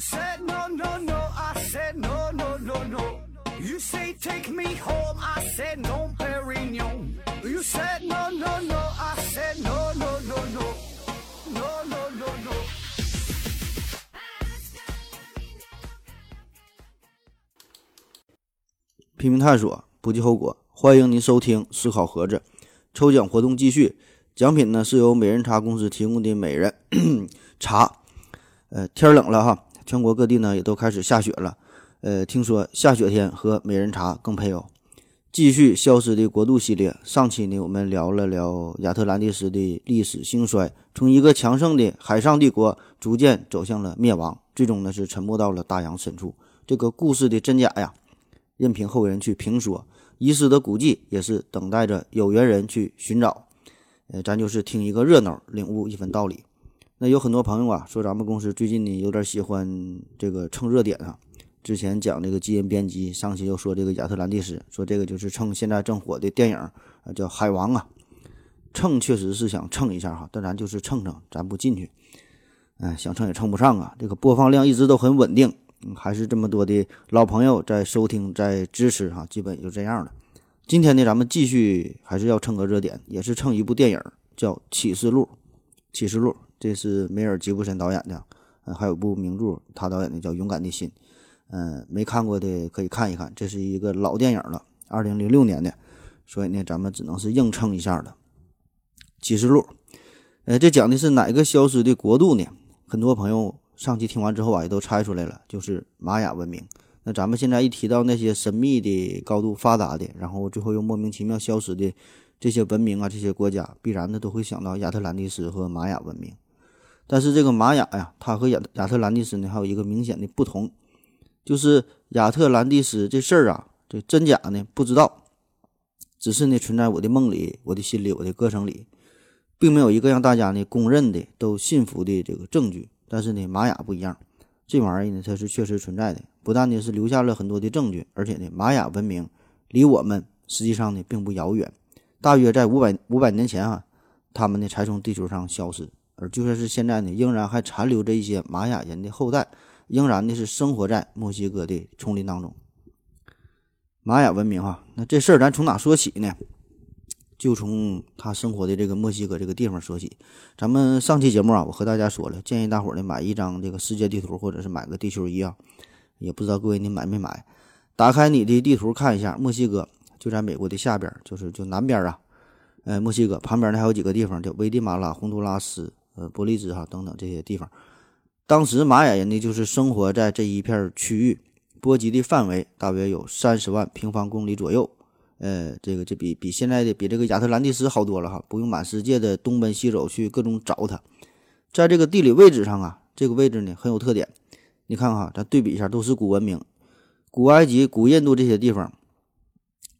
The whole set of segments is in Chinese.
said no no no, I said no no no no. You say take me home, I said no, Perignon. You said no no no, I said no no no no, no no no no. 拼命探索，不计后果。欢迎您收听思考盒子抽奖活动继续，奖品呢是由美人茶公司提供的美人茶。呃，天冷了哈，全国各地呢也都开始下雪了。呃，听说下雪天喝美人茶更配哦。继续消失的国度系列，上期呢我们聊了聊亚特兰蒂斯的历史兴衰，从一个强盛的海上帝国逐渐走向了灭亡，最终呢是沉没到了大洋深处。这个故事的真假呀？任凭后人去评说，遗失的古迹也是等待着有缘人去寻找。呃，咱就是听一个热闹，领悟一分道理。那有很多朋友啊，说咱们公司最近呢有点喜欢这个蹭热点啊。之前讲这个基因编辑，上期又说这个亚特兰蒂斯，说这个就是蹭现在正火的电影啊，叫《海王》啊。蹭确实是想蹭一下哈，但咱就是蹭蹭，咱不进去。哎，想蹭也蹭不上啊。这个播放量一直都很稳定。还是这么多的老朋友在收听，在支持哈，基本也就这样了。今天呢，咱们继续还是要蹭个热点，也是蹭一部电影，叫《启示录》。《启示录》这是梅尔吉布森导演的，嗯，还有部名著，他导演的叫《勇敢的心》。嗯，没看过的可以看一看，这是一个老电影了，二零零六年的，所以呢，咱们只能是硬撑一下了。《启示录》，呃，这讲的是哪个消失的国度呢？很多朋友。上期听完之后啊，也都猜出来了，就是玛雅文明。那咱们现在一提到那些神秘的、高度发达的，然后最后又莫名其妙消失的这些文明啊，这些国家，必然的都会想到亚特兰蒂斯和玛雅文明。但是这个玛雅呀，它和亚亚特兰蒂斯呢，还有一个明显的不同，就是亚特兰蒂斯这事儿啊，这真假呢不知道，只是呢存在我的梦里、我的心里、我的歌声里，并没有一个让大家呢公认的、都信服的这个证据。但是呢，玛雅不一样，这玩意儿呢，它是确实存在的。不但呢是留下了很多的证据，而且呢，玛雅文明离我们实际上呢并不遥远。大约在五百五百年前啊，他们呢才从地球上消失。而就算是现在呢，仍然还残留着一些玛雅人的后代，仍然呢是生活在墨西哥的丛林当中。玛雅文明哈，那这事儿咱从哪说起呢？就从他生活的这个墨西哥这个地方说起。咱们上期节目啊，我和大家说了，建议大伙儿呢买一张这个世界地图，或者是买个地球仪啊。也不知道各位你买没买？打开你的地图看一下，墨西哥就在美国的下边，就是就南边啊。呃，墨西哥旁边呢还有几个地方，叫危地马拉、洪都拉斯、呃伯利兹哈等等这些地方。当时玛雅人呢就是生活在这一片区域，波及的范围大约有三十万平方公里左右。呃，这个这比比现在的比这个亚特兰蒂斯好多了哈，不用满世界的东奔西走去各种找它。在这个地理位置上啊，这个位置呢很有特点。你看哈，咱对比一下，都是古文明，古埃及、古印度这些地方，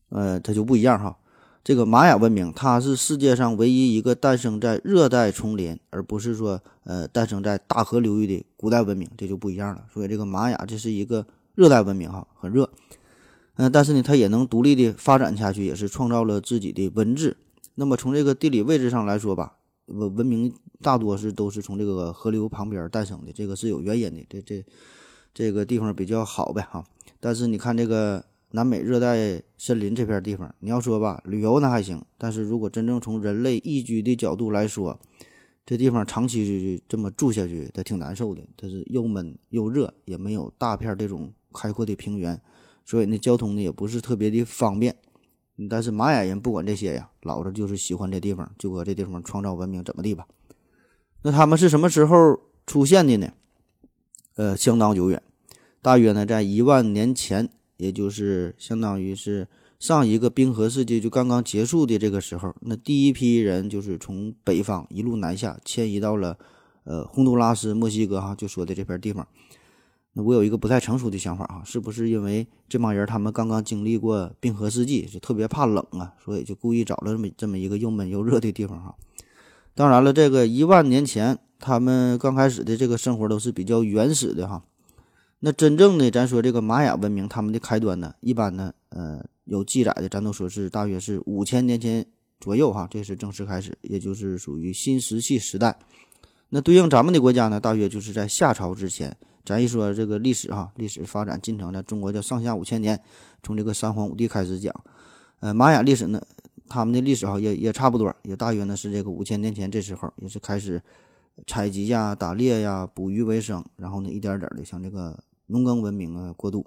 呃，它就不一样哈。这个玛雅文明，它是世界上唯一一个诞生在热带丛林，而不是说呃诞生在大河流域的古代文明，这就不一样了。所以这个玛雅这是一个热带文明哈，很热。嗯，但是呢，它也能独立的发展下去，也是创造了自己的文字。那么从这个地理位置上来说吧，文文明大多是都是从这个河流旁边诞生的，这个是有原因的。这这这个地方比较好呗哈。但是你看这个南美热带森林这片地方，你要说吧，旅游那还行，但是如果真正从人类宜居的角度来说，这地方长期这么住下去，它挺难受的。它是又闷又热，也没有大片这种开阔的平原。所以那交通呢也不是特别的方便，但是玛雅人不管这些呀，老子就是喜欢这地方，就搁这地方创造文明，怎么地吧？那他们是什么时候出现的呢？呃，相当久远，大约呢在一万年前，也就是相当于是上一个冰河世纪就刚刚结束的这个时候，那第一批人就是从北方一路南下，迁移到了呃洪都拉斯、墨西哥哈，就说的这片地方。那我有一个不太成熟的想法哈，是不是因为这帮人他们刚刚经历过冰河世纪，就特别怕冷啊，所以就故意找了这么这么一个又闷又热的地方哈？当然了，这个一万年前他们刚开始的这个生活都是比较原始的哈。那真正的咱说这个玛雅文明，他们的开端呢，一般呢，呃，有记载的，咱都说是大约是五千年前左右哈，这是正式开始，也就是属于新石器时代。那对应咱们的国家呢，大约就是在夏朝之前。咱一说这个历史哈，历史发展进程呢，中国叫上下五千年，从这个三皇五帝开始讲。呃，玛雅历史呢，他们的历史哈也也差不多，也大约呢是这个五千年前这时候，也是开始采集呀、打猎呀、捕鱼为生，然后呢一点点的向这个农耕文明啊过渡。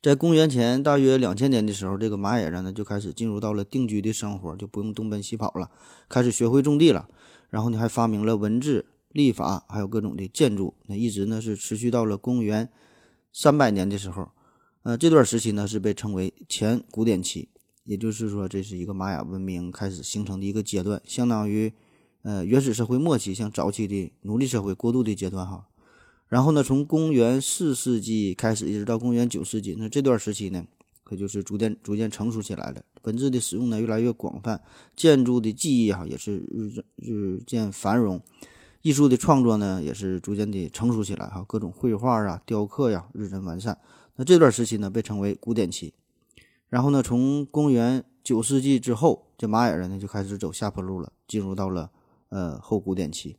在公元前大约两千年的时候，这个玛雅人呢就开始进入到了定居的生活，就不用东奔西跑了，开始学会种地了。然后呢，还发明了文字、历法，还有各种的建筑。那一直呢是持续到了公元三百年的时候。呃，这段时期呢是被称为前古典期，也就是说，这是一个玛雅文明开始形成的一个阶段，相当于呃原始社会末期，像早期的奴隶社会过渡的阶段哈。然后呢，从公元四世纪开始，一直到公元九世纪，那这段时期呢，可就是逐渐逐渐成熟起来了，文字的使用呢越来越广泛，建筑的技艺哈也是日日渐繁荣，艺术的创作呢也是逐渐的成熟起来哈，各种绘画啊、雕刻呀日臻完善。那这段时期呢，被称为古典期。然后呢，从公元九世纪之后，这玛雅人呢就开始走下坡路了，进入到了呃后古典期。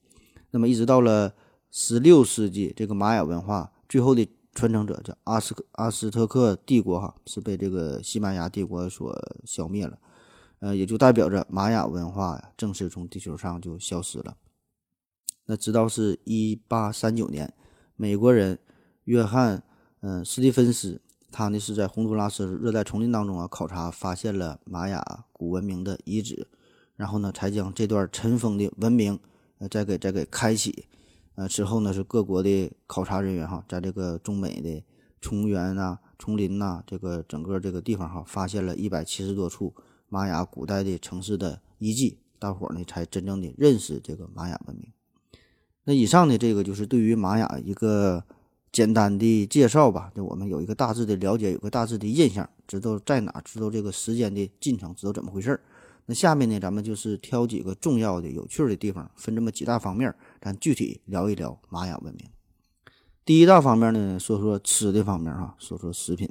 那么一直到了十六世纪，这个玛雅文化最后的传承者叫阿斯阿斯特克帝国，哈，是被这个西班牙帝国所消灭了。呃，也就代表着玛雅文化呀，正式从地球上就消失了。那直到是一八三九年，美国人约翰。嗯，斯蒂芬斯，他呢是在洪都拉斯热带丛林当中啊考察，发现了玛雅古文明的遗址，然后呢才将这段尘封的文明，呃，再给再给开启。呃，之后呢是各国的考察人员哈，在这个中美的丛原啊、丛林呐，这个整个这个地方哈，发现了一百七十多处玛雅古代的城市的遗迹，大伙儿呢才真正的认识这个玛雅文明。那以上呢，这个就是对于玛雅一个。简单的介绍吧，就我们有一个大致的了解，有个大致的印象，知道在哪，知道这个时间的进程，知道怎么回事儿。那下面呢，咱们就是挑几个重要的、有趣的地方，分这么几大方面，咱具体聊一聊玛雅文明。第一大方面呢，说说吃的方面哈，说说食品。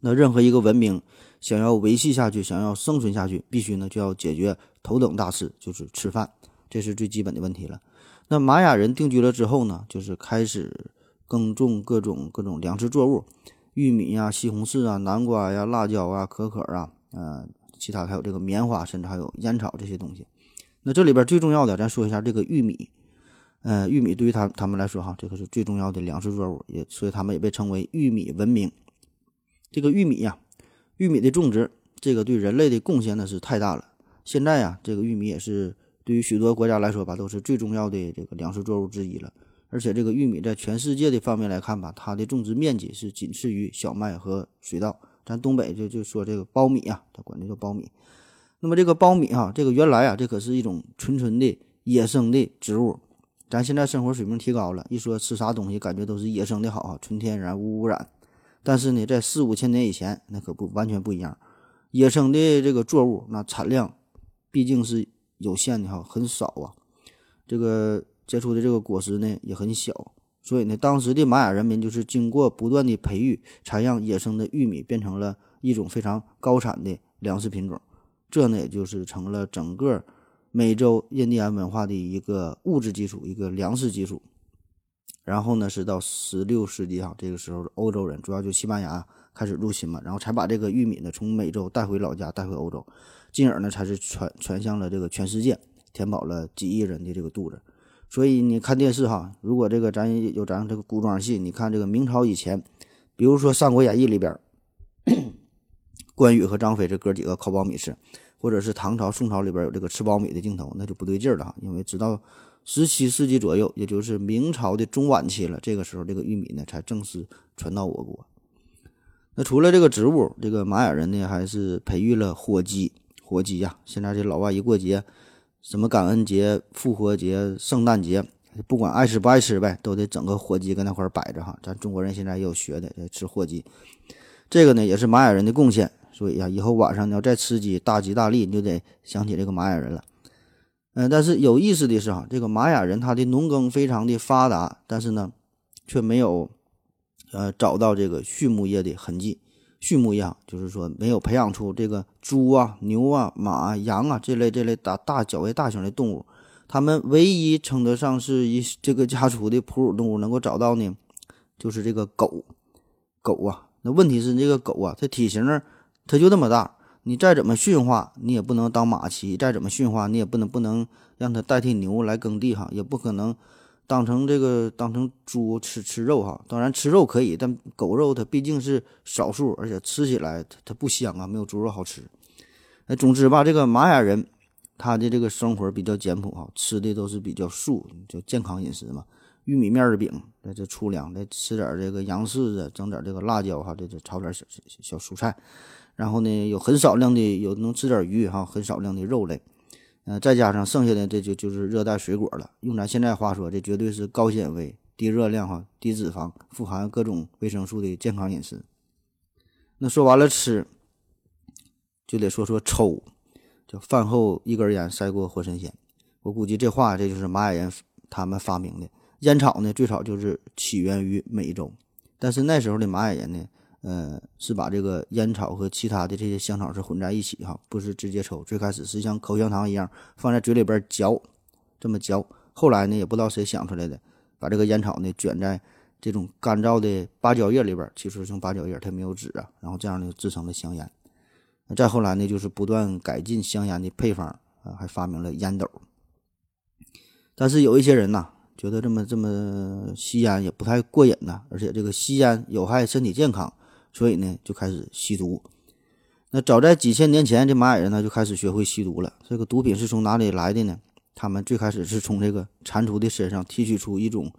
那任何一个文明想要维系下去，想要生存下去，必须呢就要解决头等大事，就是吃饭，这是最基本的问题了。那玛雅人定居了之后呢，就是开始。耕种各种各种粮食作物，玉米呀、西红柿啊、南瓜呀、辣椒啊、可可啊，呃，其他还有这个棉花，甚至还有烟草这些东西。那这里边最重要的，咱说一下这个玉米。呃，玉米对于他他们来说，哈，这个是最重要的粮食作物，也所以他们也被称为玉米文明。这个玉米呀，玉米的种植，这个对人类的贡献呢是太大了。现在呀，这个玉米也是对于许多国家来说吧，都是最重要的这个粮食作物之一了。而且这个玉米在全世界的方面来看吧，它的种植面积是仅次于小麦和水稻。咱东北就就说这个苞米啊，它管这叫苞米。那么这个苞米哈，这个原来啊，这可是一种纯纯的野生的植物。咱现在生活水平提高了，一说吃啥东西，感觉都是野生的好啊，纯天然无污染。但是呢，在四五千年以前，那可不完全不一样。野生的这个作物，那产量毕竟是有限的哈，很少啊。这个。结出的这个果实呢也很小，所以呢，当时的玛雅人民就是经过不断的培育，才让野生的玉米变成了一种非常高产的粮食品种。这呢，也就是成了整个美洲印第安文化的一个物质基础，一个粮食基础。然后呢，是到十六世纪哈，这个时候欧洲人主要就西班牙开始入侵嘛，然后才把这个玉米呢从美洲带回老家，带回欧洲，进而呢才是传传向了这个全世界，填饱了几亿人的这个肚子。所以你看电视哈，如果这个咱有咱这个古装戏，你看这个明朝以前，比如说《三国演义》里边，关羽和张飞这哥几个烤苞米吃，或者是唐朝、宋朝里边有这个吃苞米的镜头，那就不对劲了哈。因为直到十七世纪左右，也就是明朝的中晚期了，这个时候这个玉米呢才正式传到我国。那除了这个植物，这个玛雅人呢还是培育了火鸡，火鸡呀，现在这老外一过节。什么感恩节、复活节、圣诞节，不管爱吃不爱吃呗，都得整个火鸡搁那块摆着哈。咱中国人现在也有学的，吃火鸡。这个呢也是玛雅人的贡献，所以呀，以后晚上你要再吃鸡，大吉大利，你就得想起这个玛雅人了。嗯，但是有意思的是哈，这个玛雅人他的农耕非常的发达，但是呢，却没有呃找到这个畜牧业的痕迹。畜牧业就是说没有培养出这个猪啊、牛啊、马、羊啊这类这类大大较为大型的动物，他们唯一称得上是一这个家畜的哺乳动物能够找到呢，就是这个狗。狗啊，那问题是这个狗啊，它体型儿它就这么大，你再怎么驯化，你也不能当马骑；再怎么驯化，你也不能不能让它代替牛来耕地哈，也不可能当成这个当成猪吃吃肉哈。当然吃肉可以，但狗肉它毕竟是少数，而且吃起来它它不香啊，没有猪肉好吃。那总之吧，这个玛雅人他的这个生活比较简朴哈，吃的都是比较素，就健康饮食嘛。玉米面的饼，那这粗粮，再吃点这个洋柿子，整点这个辣椒哈，这这炒点小小小蔬菜，然后呢，有很少量的有能吃点鱼哈，很少量的肉类，嗯，再加上剩下的这就就是热带水果了。用咱现在话说，这绝对是高纤维、低热量哈、低脂肪、富含各种维生素的健康饮食。那说完了吃，就得说说抽，叫饭后一根烟赛过活神仙。我估计这话这就是玛雅人他们发明的。烟草呢，最早就是起源于美洲，但是那时候的玛雅人呢，呃，是把这个烟草和其他的这些香草是混在一起哈，不是直接抽。最开始是像口香糖一样放在嘴里边嚼，这么嚼。后来呢，也不知道谁想出来的，把这个烟草呢卷在这种干燥的芭蕉叶里边，其实用芭蕉叶它没有纸啊，然后这样呢制成了香烟。再后来呢，就是不断改进香烟的配方啊，还发明了烟斗。但是有一些人呐。觉得这么这么吸烟也不太过瘾呐，而且这个吸烟有害身体健康，所以呢就开始吸毒。那早在几千年前，这玛雅人呢就开始学会吸毒了。这个毒品是从哪里来的呢？他们最开始是从这个蟾蜍的身上提取出一种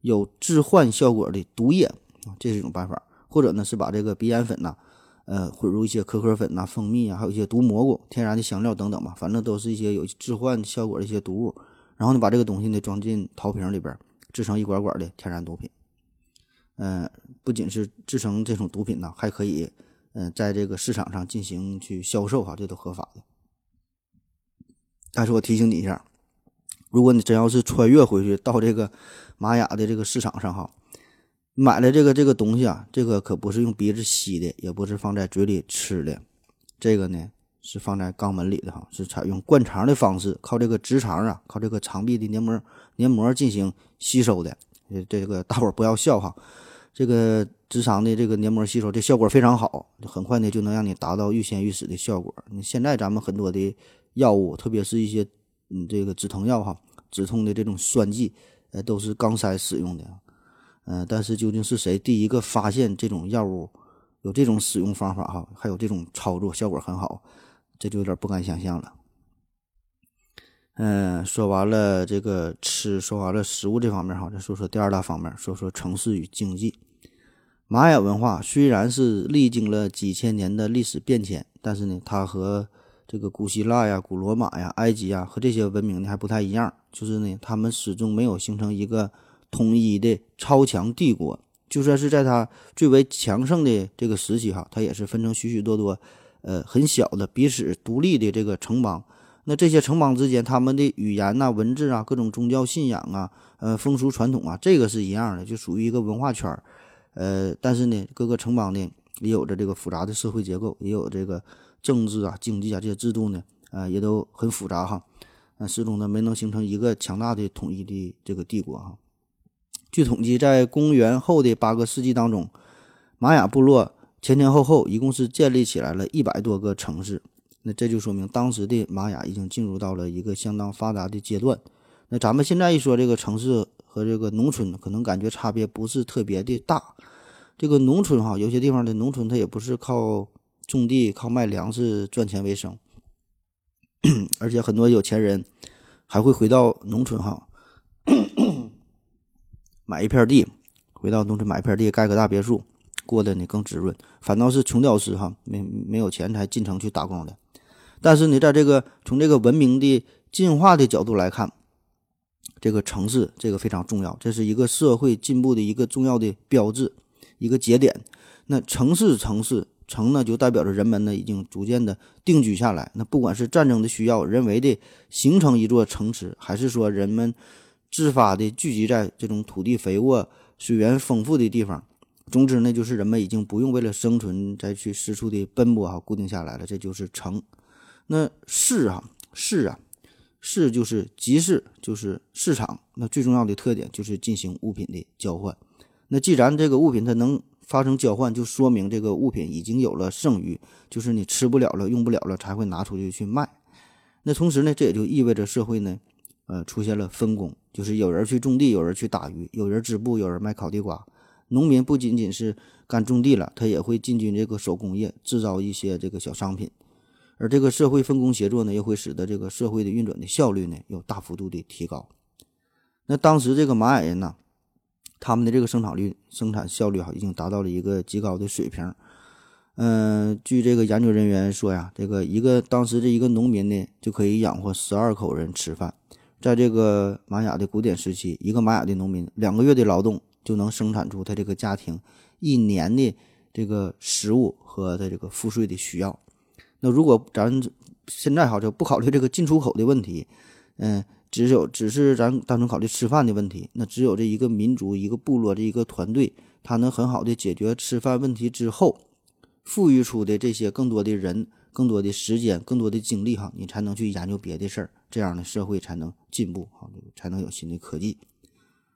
有致幻效果的毒液啊，这是一种办法。或者呢是把这个鼻烟粉呐，呃混入一些可可粉呐、蜂蜜啊，还有一些毒蘑菇、天然的香料等等吧，反正都是一些有致幻效果的一些毒物。然后呢，把这个东西呢装进陶瓶里边，制成一管管的天然毒品。嗯，不仅是制成这种毒品呢，还可以嗯在这个市场上进行去销售哈，这都合法的。但是我提醒你一下，如果你真要是穿越回去到这个玛雅的这个市场上哈，买了这个这个东西啊，这个可不是用鼻子吸的，也不是放在嘴里吃的，这个呢。是放在肛门里的哈，是采用灌肠的方式，靠这个直肠啊，靠这个肠壁的黏膜黏膜进行吸收的。这个大伙儿不要笑哈，这个直肠的这个黏膜吸收，这效果非常好，很快呢就能让你达到欲仙欲死的效果。你现在咱们很多的药物，特别是一些嗯这个止疼药哈，止痛的这种栓剂，呃都是肛塞使用的。嗯，但是究竟是谁第一个发现这种药物有这种使用方法哈，还有这种操作效果很好？这就有点不敢想象了。嗯，说完了这个吃，说完了食物这方面哈，再说说第二大方面，说说城市与经济。玛雅文化虽然是历经了几千年的历史变迁，但是呢，它和这个古希腊呀、古罗马呀、埃及呀和这些文明呢还不太一样，就是呢，他们始终没有形成一个统一的超强帝国。就算是在它最为强盛的这个时期哈，它也是分成许许多多。呃，很小的彼此独立的这个城邦，那这些城邦之间，他们的语言呐、文字啊、各种宗教信仰啊、呃风俗传统啊，这个是一样的，就属于一个文化圈儿。呃，但是呢，各个城邦呢也有着这个复杂的社会结构，也有这个政治啊、经济啊这些制度呢，呃，也都很复杂哈。呃，始终呢没能形成一个强大的统一的这个帝国哈。据统计，在公元后的八个世纪当中，玛雅部落。前前后后一共是建立起来了一百多个城市，那这就说明当时的玛雅已经进入到了一个相当发达的阶段。那咱们现在一说这个城市和这个农村，可能感觉差别不是特别的大。这个农村哈，有些地方的农村它也不是靠种地、靠卖粮食赚钱为生，而且很多有钱人还会回到农村哈，买一片地，回到农村买一片地，盖个大别墅。过得呢更滋润，反倒是穷屌丝哈，没没有钱才进城去打工的。但是呢，在这个从这个文明的进化的角度来看，这个城市这个非常重要，这是一个社会进步的一个重要的标志，一个节点。那城市城市城呢，就代表着人们呢已经逐渐的定居下来。那不管是战争的需要，人为的形成一座城池，还是说人们自发的聚集在这种土地肥沃、水源丰富的地方。总之呢，就是人们已经不用为了生存再去四处的奔波哈，固定下来了，这就是城。那市啊，市啊，市就是集市，就是市场。那最重要的特点就是进行物品的交换。那既然这个物品它能发生交换，就说明这个物品已经有了剩余，就是你吃不了了、用不了了，才会拿出去去卖。那同时呢，这也就意味着社会呢，呃，出现了分工，就是有人去种地，有人去打鱼，有人织布，有人卖烤地瓜。农民不仅仅是干种地了，他也会进军这个手工业，制造一些这个小商品。而这个社会分工协作呢，又会使得这个社会的运转的效率呢，有大幅度的提高。那当时这个玛雅人呢，他们的这个生产率、生产效率哈，已经达到了一个极高的水平。嗯，据这个研究人员说呀，这个一个当时这一个农民呢，就可以养活十二口人吃饭。在这个玛雅的古典时期，一个玛雅的农民两个月的劳动就能生产出他这个家庭一年的这个食物和他这个赋税的需要。那如果咱现在好就不考虑这个进出口的问题，嗯，只有只是咱单纯考虑吃饭的问题，那只有这一个民族、一个部落、这一个团队，他能很好的解决吃饭问题之后。富裕出的这些更多的人、更多的时间、更多的精力，哈，你才能去研究别的事儿，这样的社会才能进步，哈，才能有新的科技。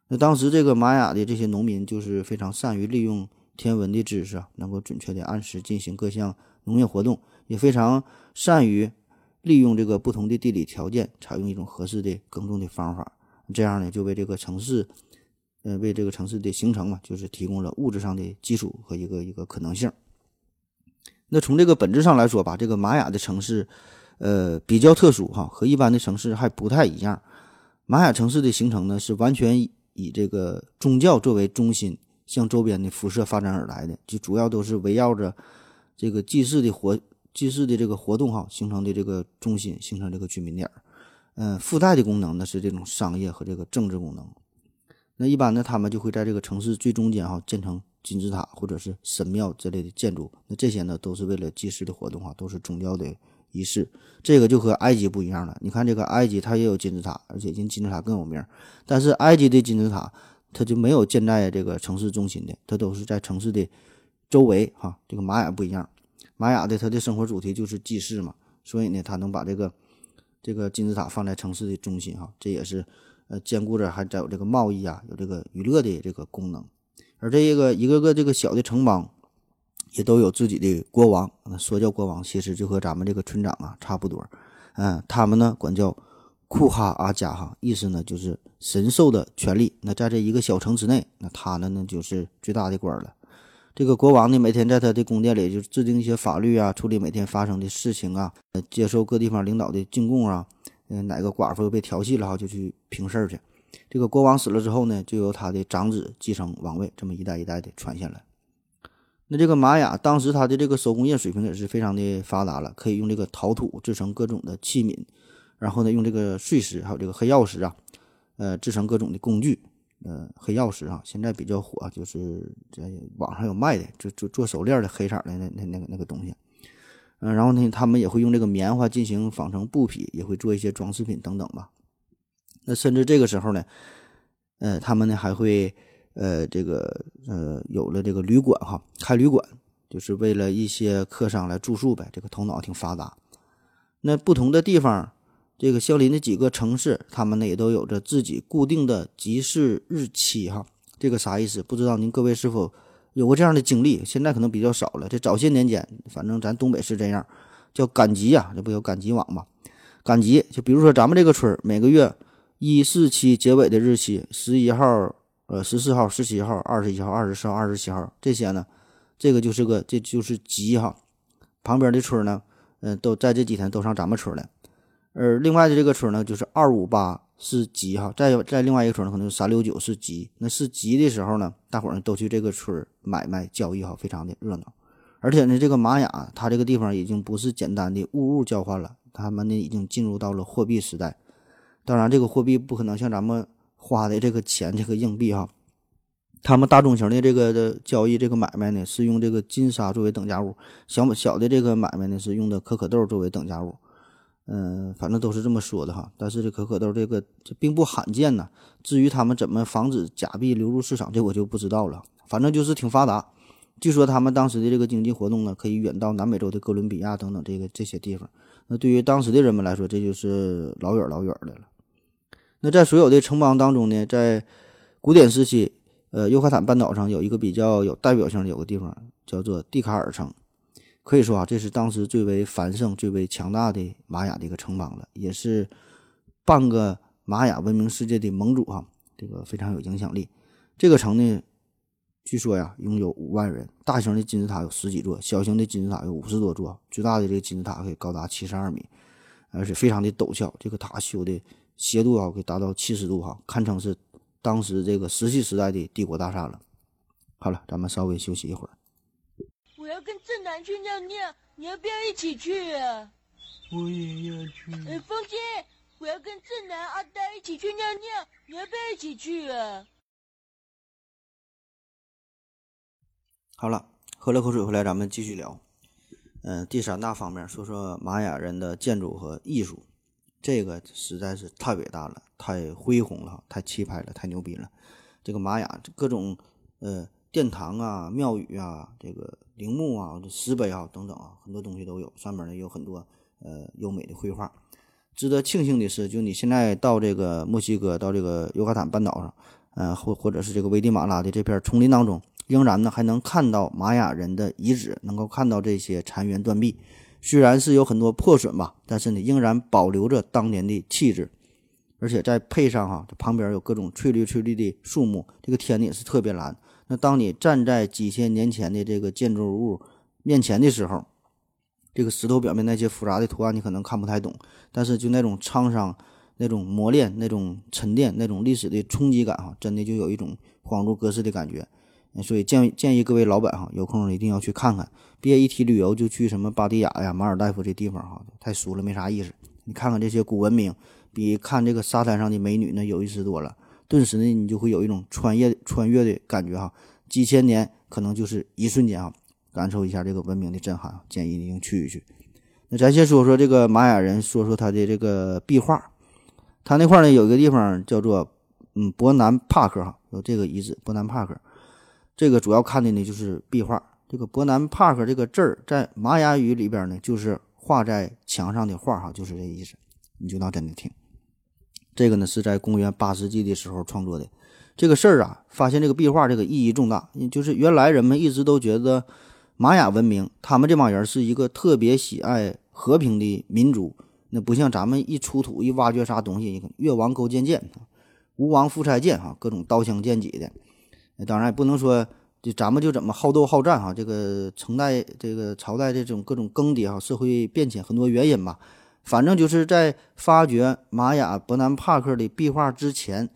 那当时这个玛雅的这些农民就是非常善于利用天文的知识啊，能够准确的按时进行各项农业活动，也非常善于利用这个不同的地理条件，采用一种合适的耕种的方法，这样呢，就为这个城市，呃，为这个城市的形成嘛，就是提供了物质上的基础和一个一个可能性。那从这个本质上来说吧，这个玛雅的城市，呃，比较特殊哈，和一般的城市还不太一样。玛雅城市的形成呢，是完全以这个宗教作为中心，向周边的辐射发展而来的，就主要都是围绕着这个祭祀的活祭祀的这个活动哈，形成的这个中心，形成这个居民点儿。嗯，附带的功能呢是这种商业和这个政治功能。那一般呢，他们就会在这个城市最中间哈建成。金字塔或者是神庙之类的建筑，那这些呢都是为了祭祀的活动哈，都是宗教的仪式。这个就和埃及不一样了。你看这个埃及，它也有金字塔，而且金金字塔更有名。但是埃及的金字塔，它就没有建在这个城市中心的，它都是在城市的周围哈。这个玛雅不一样，玛雅的他的生活主题就是祭祀嘛，所以呢，他能把这个这个金字塔放在城市的中心哈，这也是呃兼顾着还在有这个贸易啊，有这个娱乐的这个功能。而这个一个个这个小的城邦，也都有自己的国王。说叫国王，其实就和咱们这个村长啊差不多。嗯，他们呢管叫库哈阿加哈，意思呢就是神授的权利。那在这一个小城之内，那他呢那就是最大的官了。这个国王呢，每天在他的宫殿里就制定一些法律啊，处理每天发生的事情啊，接受各地方领导的进贡啊。嗯，哪个寡妇被调戏了哈，就去平事儿去。这个国王死了之后呢，就由他的长子继承王位，这么一代一代的传下来。那这个玛雅当时他的这个手工业水平也是非常的发达了，可以用这个陶土制成各种的器皿，然后呢用这个碎石还有这个黑曜石啊，呃制成各种的工具。呃，黑曜石啊，现在比较火，就是在网上有卖的，就做做手链的黑色的那那那个那个东西。嗯，然后呢，他们也会用这个棉花进行纺成布匹，也会做一些装饰品等等吧。那甚至这个时候呢，呃，他们呢还会，呃，这个呃，有了这个旅馆哈，开旅馆，就是为了一些客商来住宿呗。这个头脑挺发达。那不同的地方，这个相邻的几个城市，他们呢也都有着自己固定的集市日期哈。这个啥意思？不知道您各位是否有过这样的经历？现在可能比较少了。这早些年间，反正咱东北是这样，叫赶集呀，这不有赶集网吗？赶集就比如说咱们这个村儿每个月。一四七结尾的日期，十一号、呃十四号、十七号、二十一号、二十四号、二十七号这些呢，这个就是个，这就是集哈。旁边的村儿呢，嗯，都在这几天都上咱们村了。而另外的这个村呢，就是二五八是集哈，再在另外一个村呢，可能是三六九是集。那是集的时候呢，大伙儿都去这个村买卖交易哈，非常的热闹。而且呢，这个玛雅它这个地方已经不是简单的物物交换了，他们呢已经进入到了货币时代。当然，这个货币不可能像咱们花的这个钱，这个硬币哈。他们大中型的这个的交易，这个买卖呢，是用这个金沙作为等价物；小小的这个买卖呢，是用的可可豆作为等价物。嗯，反正都是这么说的哈。但是这可可豆这个这并不罕见呐。至于他们怎么防止假币流入市场，这我就不知道了。反正就是挺发达。据说他们当时的这个经济活动呢，可以远到南美洲的哥伦比亚等等这个这些地方。那对于当时的人们来说，这就是老远老远的了。那在所有的城邦当中呢，在古典时期，呃，尤卡坦半岛上有一个比较有代表性的有个地方叫做蒂卡尔城，可以说啊，这是当时最为繁盛、最为强大的玛雅的一个城邦了，也是半个玛雅文明世界的盟主哈，这个非常有影响力。这个城呢，据说呀，拥有五万人，大型的金字塔有十几座，小型的金字塔有五十多座，最大的这个金字塔可以高达七十二米，而且非常的陡峭，这个塔修的。斜度啊，可以达到七十度哈，堪称是当时这个石器时代的帝国大厦了。好了，咱们稍微休息一会儿。我要跟正南去尿尿，你要不要一起去啊？我也要去。哎，风姐，我要跟正南、阿呆一起去尿尿，你要不要一起去啊？好了，喝了口水回来，咱们继续聊。嗯，第三大方面，说说玛雅人的建筑和艺术。这个实在是太伟大了，太恢宏了，太气派了，太牛逼了。这个玛雅各种呃殿堂啊、庙宇啊、这个陵墓啊、石碑啊等等啊，很多东西都有。上面呢有很多呃优美的绘画。值得庆幸的是，就你现在到这个墨西哥，到这个尤卡坦半岛上，呃或或者是这个危地马拉的这片丛林当中，仍然呢还能看到玛雅人的遗址，能够看到这些残垣断壁。虽然是有很多破损吧，但是呢，仍然保留着当年的气质，而且再配上哈，这旁边有各种翠绿翠绿的树木，这个天呢也是特别蓝。那当你站在几千年前的这个建筑物面前的时候，这个石头表面那些复杂的图案你可能看不太懂，但是就那种沧桑、那种磨练、那种沉淀、那种历史的冲击感哈，真的就有一种恍如隔世的感觉。所以建建议各位老板哈，有空一定要去看看。别一提旅游就去什么巴迪亚呀、马尔代夫这地方哈，太俗了，没啥意思。你看看这些古文明，比看这个沙滩上的美女那有意思多了。顿时呢，你就会有一种穿越穿越的感觉哈。几千年可能就是一瞬间啊，感受一下这个文明的震撼。建议您去一去。那咱先说说这个玛雅人，说说他的这个壁画。他那块呢有一个地方叫做嗯伯南帕克哈，有这个遗址伯南帕克。这个主要看的呢就是壁画。这个伯南帕克这个字儿在玛雅语里边呢，就是画在墙上的画哈，就是这意思。你就当真的听。这个呢是在公元八世纪的时候创作的。这个事儿啊，发现这个壁画这个意义重大。就是原来人们一直都觉得玛雅文明，他们这帮人是一个特别喜爱和平的民族。那不像咱们一出土一挖掘啥东西，越王勾践剑，吴王夫差剑哈，各种刀枪剑戟的。当然也不能说，就咱们就怎么好斗好战哈。这个朝代这个朝代这种各种更迭哈，社会变迁很多原因吧。反正就是在发掘玛雅伯南帕克的壁画之前，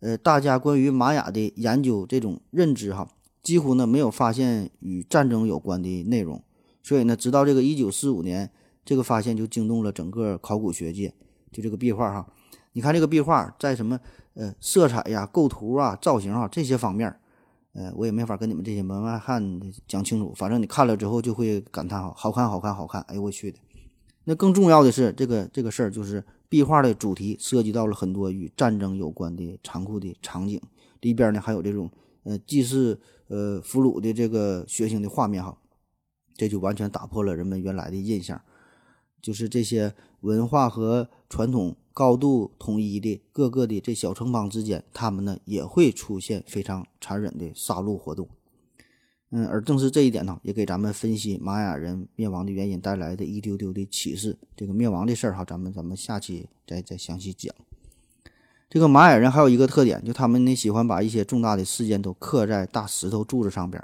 呃，大家关于玛雅的研究这种认知哈，几乎呢没有发现与战争有关的内容。所以呢，直到这个一九四五年，这个发现就惊动了整个考古学界。就这个壁画哈，你看这个壁画在什么呃色彩呀、构图啊、造型啊这些方面。呃，我也没法跟你们这些门外汉讲清楚，反正你看了之后就会感叹哈，好看，好看，好看！哎呦我去的！那更重要的是，这个这个事儿就是壁画的主题涉及到了很多与战争有关的残酷的场景，里边呢还有这种呃祭祀呃俘虏的这个血腥的画面哈，这就完全打破了人们原来的印象，就是这些文化和传统。高度统一的各个的这小城邦之间，他们呢也会出现非常残忍的杀戮活动。嗯，而正是这一点呢，也给咱们分析玛雅人灭亡的原因带来的一丢丢的启示。这个灭亡的事儿哈，咱们咱们下期再再详细讲。这个玛雅人还有一个特点，就他们呢喜欢把一些重大的事件都刻在大石头柱子上边。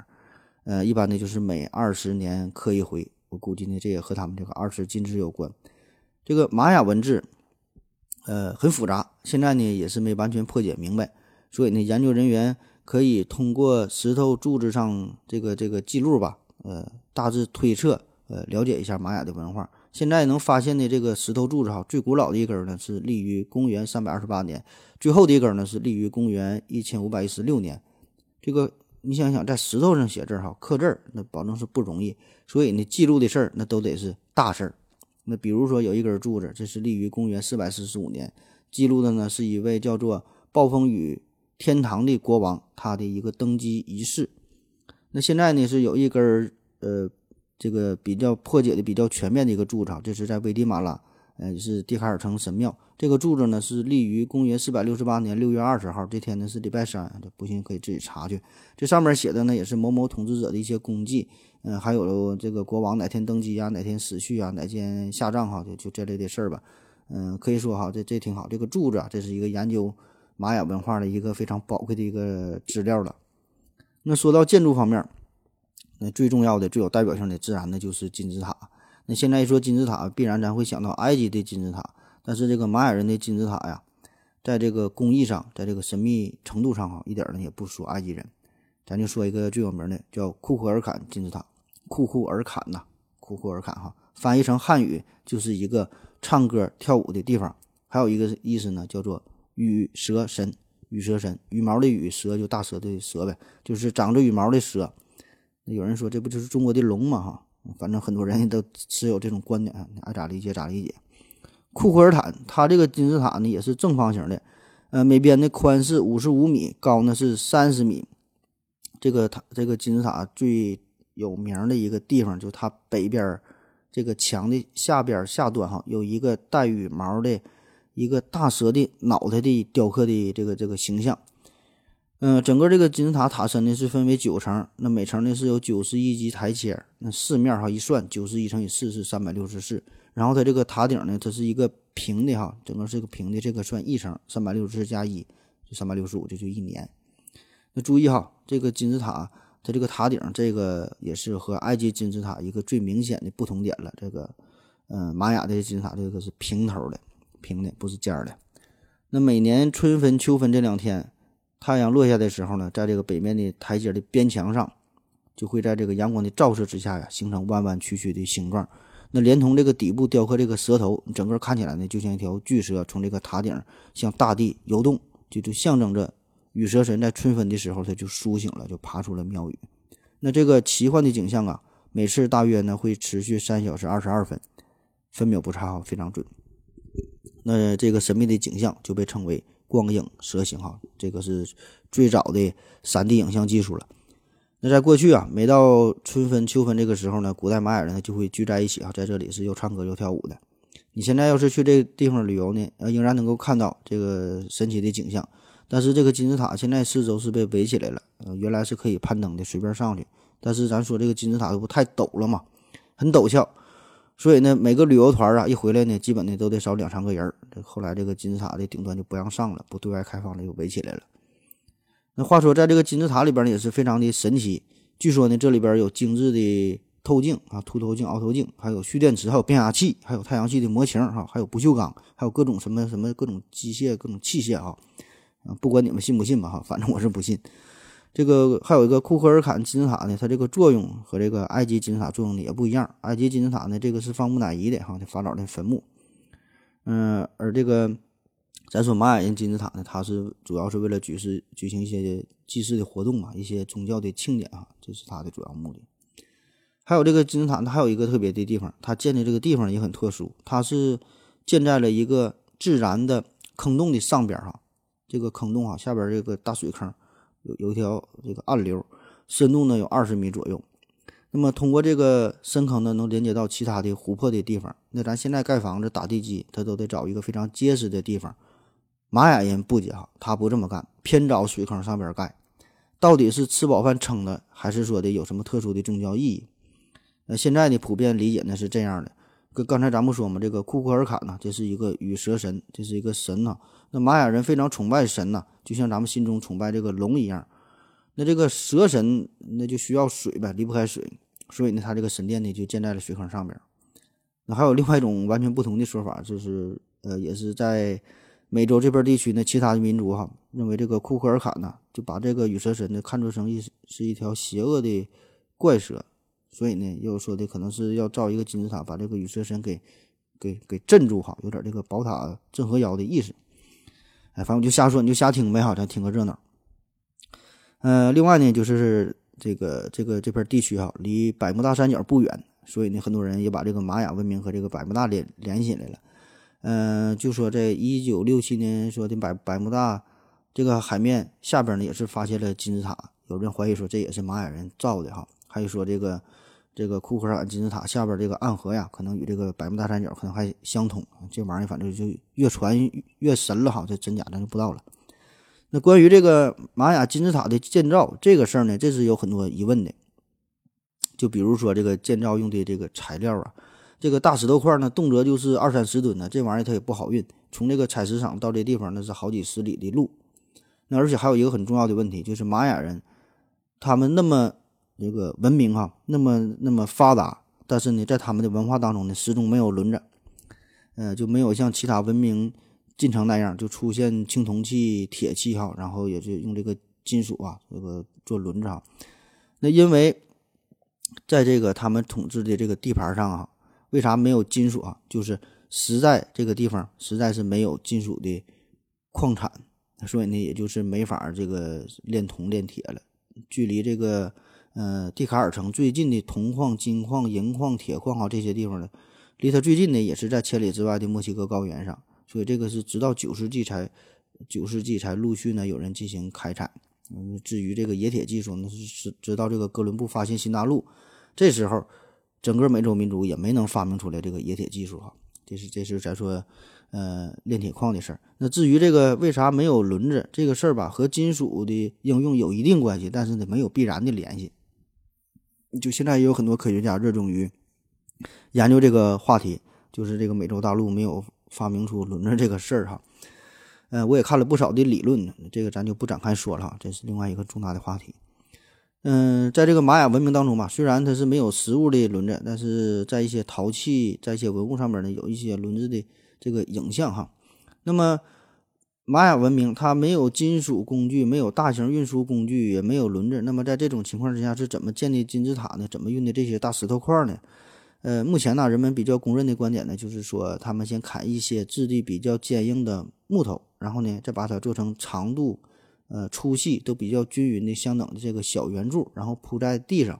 呃，一般呢就是每二十年刻一回。我估计呢这也和他们这个二十进制有关。这个玛雅文字。呃，很复杂，现在呢也是没完全破解明白，所以呢，研究人员可以通过石头柱子上这个这个记录吧，呃，大致推测，呃，了解一下玛雅的文化。现在能发现的这个石头柱子哈，最古老的一根呢是立于公元三百二十八年，最后的一根呢是立于公元一千五百一十六年。这个你想想，在石头上写字哈，刻字那保证是不容易，所以呢，记录的事儿那都得是大事儿。那比如说有一根柱子，这是立于公元四百四十五年，记录的呢是一位叫做暴风雨天堂的国王，他的一个登基仪式。那现在呢是有一根儿呃，这个比较破解的比较全面的一个柱子，这是在危地马拉，呃，是蒂卡尔城神庙。这个柱子呢是立于公元四百六十八年六月二十号，这天呢是礼拜三，这不信可以自己查去。这上面写的呢也是某某统治者的一些功绩，嗯，还有这个国王哪天登基啊，哪天死去啊，哪天下葬哈，就就这类的事儿吧。嗯，可以说哈，这这挺好。这个柱子啊，这是一个研究玛雅文化的一个非常宝贵的一个资料了。那说到建筑方面，那最重要的、最有代表性的，自然的就是金字塔。那现在一说金字塔，必然咱会想到埃及的金字塔。但是这个玛雅人的金字塔呀，在这个工艺上，在这个神秘程度上哈，一点呢也不输埃及人。咱就说一个最有名的，叫库库尔坎金字塔。库库尔坎呐，库库尔坎哈，翻译成汉语就是一个唱歌跳舞的地方。还有一个意思呢，叫做羽蛇神。羽蛇神，羽毛的羽，蛇就大蛇的蛇呗，就是长着羽毛的蛇。有人说这不就是中国的龙吗？哈，反正很多人都持有这种观点，你爱咋理解咋理解。库库尔坦，它这个金字塔呢也是正方形的，呃，每边的宽是五十五米，高呢是三十米。这个塔，这个金字塔最有名的一个地方，就它北边这个墙的下边下端哈，有一个带羽毛的一个大蛇的脑袋的雕刻的这个这个形象。嗯，整个这个金字塔塔身呢是分为九层，那每层呢是有九十一级台阶，那四面哈一算，九十一乘以四是三百六十四。然后它这个塔顶呢，它是一个平的哈，整个是个平的，这个算一层，三百六十四加一就三百六十五，这就一年。那注意哈，这个金字塔它这个塔顶，这个也是和埃及金字塔一个最明显的不同点了。这个，嗯，玛雅的金字塔这个是平头的，平的不是尖的。那每年春分、秋分这两天，太阳落下的时候呢，在这个北面的台阶的边墙上，就会在这个阳光的照射之下呀，形成弯弯曲曲的形状。那连同这个底部雕刻这个蛇头，整个看起来呢，就像一条巨蛇从这个塔顶向大地游动，就就象征着羽蛇神在春分的时候他就苏醒了，就爬出了庙宇。那这个奇幻的景象啊，每次大约呢会持续三小时二十二分，分秒不差，非常准。那这个神秘的景象就被称为光影蛇形哈，这个是最早的 3D 影像技术了。那在过去啊，每到春分、秋分这个时候呢，古代玛雅人呢就会聚在一起啊，在这里是又唱歌又跳舞的。你现在要是去这个地方旅游呢，仍然能够看到这个神奇的景象。但是这个金字塔现在四周是被围起来了，原来是可以攀登的，随便上去。但是咱说这个金字塔不太陡了嘛，很陡峭，所以呢，每个旅游团啊一回来呢，基本呢都得少两三个人。这后来这个金字塔的顶端就不让上了，不对外开放了，又围起来了。那话说，在这个金字塔里边呢，也是非常的神奇。据说呢，这里边有精致的透镜啊，凸透镜、凹透镜，还有蓄电池，还有变压器，还有太阳系的模型哈，还有不锈钢，还有各种什么什么各种机械、各种器械啊。啊，不管你们信不信吧哈，反正我是不信。这个还有一个库克尔坎金字塔呢，它这个作用和这个埃及金字塔作用的也不一样。埃及金字塔呢，这个是放木乃伊的哈，这法老的坟墓。嗯，而这个。咱说玛雅人金字塔呢，它是主要是为了举事举行一些祭祀的活动嘛，一些宗教的庆典啊，这是它的主要目的。还有这个金字塔，它还有一个特别的地方，它建的这个地方也很特殊，它是建在了一个自然的坑洞的上边哈。这个坑洞啊，下边这个大水坑有有一条这个暗流，深度呢有二十米左右。那么通过这个深坑呢，能连接到其他的湖泊的地方。那咱现在盖房子打地基，它都得找一个非常结实的地方。玛雅人不解哈，他不这么干，偏找水坑上边盖，到底是吃饱饭撑的，还是说的有什么特殊的宗教意义？那现在呢，普遍理解呢是这样的。跟刚才咱不说嘛，这个库库尔坎呢，这是一个羽蛇神，这是一个神呐。那玛雅人非常崇拜神呐，就像咱们心中崇拜这个龙一样。那这个蛇神那就需要水呗，离不开水，所以呢，他这个神殿呢就建在了水坑上边。那还有另外一种完全不同的说法，就是呃，也是在。美洲这边地区呢，其他的民族哈认为这个库克尔坎呢，就把这个羽蛇神呢看作成一是一条邪恶的怪蛇，所以呢，又说的可能是要造一个金字塔，把这个羽蛇神给给给镇住哈，有点这个宝塔镇河妖的意思。哎，反正我就瞎说，你就瞎听呗好，咱听个热闹。嗯，另外呢，就是这个这个这片地区哈，离百慕大三角不远，所以呢，很多人也把这个玛雅文明和这个百慕大联联系起来了。嗯，就说在一九六七年说的百百慕大这个海面下边呢，也是发现了金字塔。有人怀疑说这也是玛雅人造的哈。还有说这个这个库克尔金字塔下边这个暗河呀，可能与这个百慕大三角可能还相通。这玩意儿反正就越传越神了哈，这真假咱就不知道了。那关于这个玛雅金字塔的建造这个事儿呢，这是有很多疑问的。就比如说这个建造用的这个材料啊，这个大石头块呢，动辄就是二三十吨呢，这玩意儿它也不好运。从这个采石场到这地方，那是好几十里的路。那而且还有一个很重要的问题，就是玛雅人他们那么这个文明哈，那么那么发达，但是呢，在他们的文化当中呢，始终没有轮子，呃，就没有像其他文明进程那样就出现青铜器、铁器哈，然后也是用这个金属啊，这个做轮子哈。那因为在这个他们统治的这个地盘上啊，为啥没有金属啊？就是实在这个地方实在是没有金属的矿产，所以呢，也就是没法这个炼铜炼铁了。距离这个呃蒂卡尔城最近的铜矿、金矿、银矿、铁矿啊这些地方呢，离它最近的也是在千里之外的墨西哥高原上。所以这个是直到九世纪才九世纪才陆续呢有人进行开采。嗯，至于这个冶铁技术，那是直直到这个哥伦布发现新大陆，这时候整个美洲民族也没能发明出来这个冶铁技术哈。这是这是咱说，呃，炼铁矿的事儿。那至于这个为啥没有轮子这个事儿吧，和金属的应用有一定关系，但是呢，没有必然的联系。就现在也有很多科学家热衷于研究这个话题，就是这个美洲大陆没有发明出轮子这个事儿哈。嗯，我也看了不少的理论，这个咱就不展开说了哈，这是另外一个重大的话题。嗯，在这个玛雅文明当中吧，虽然它是没有实物的轮子，但是在一些陶器、在一些文物上面呢，有一些轮子的这个影像哈。那么，玛雅文明它没有金属工具，没有大型运输工具，也没有轮子。那么在这种情况之下，是怎么建的金字塔呢？怎么运的这些大石头块呢？呃，目前呢，人们比较公认的观点呢，就是说他们先砍一些质地比较坚硬的木头，然后呢，再把它做成长度、呃粗细都比较均匀的相等的这个小圆柱，然后铺在地上，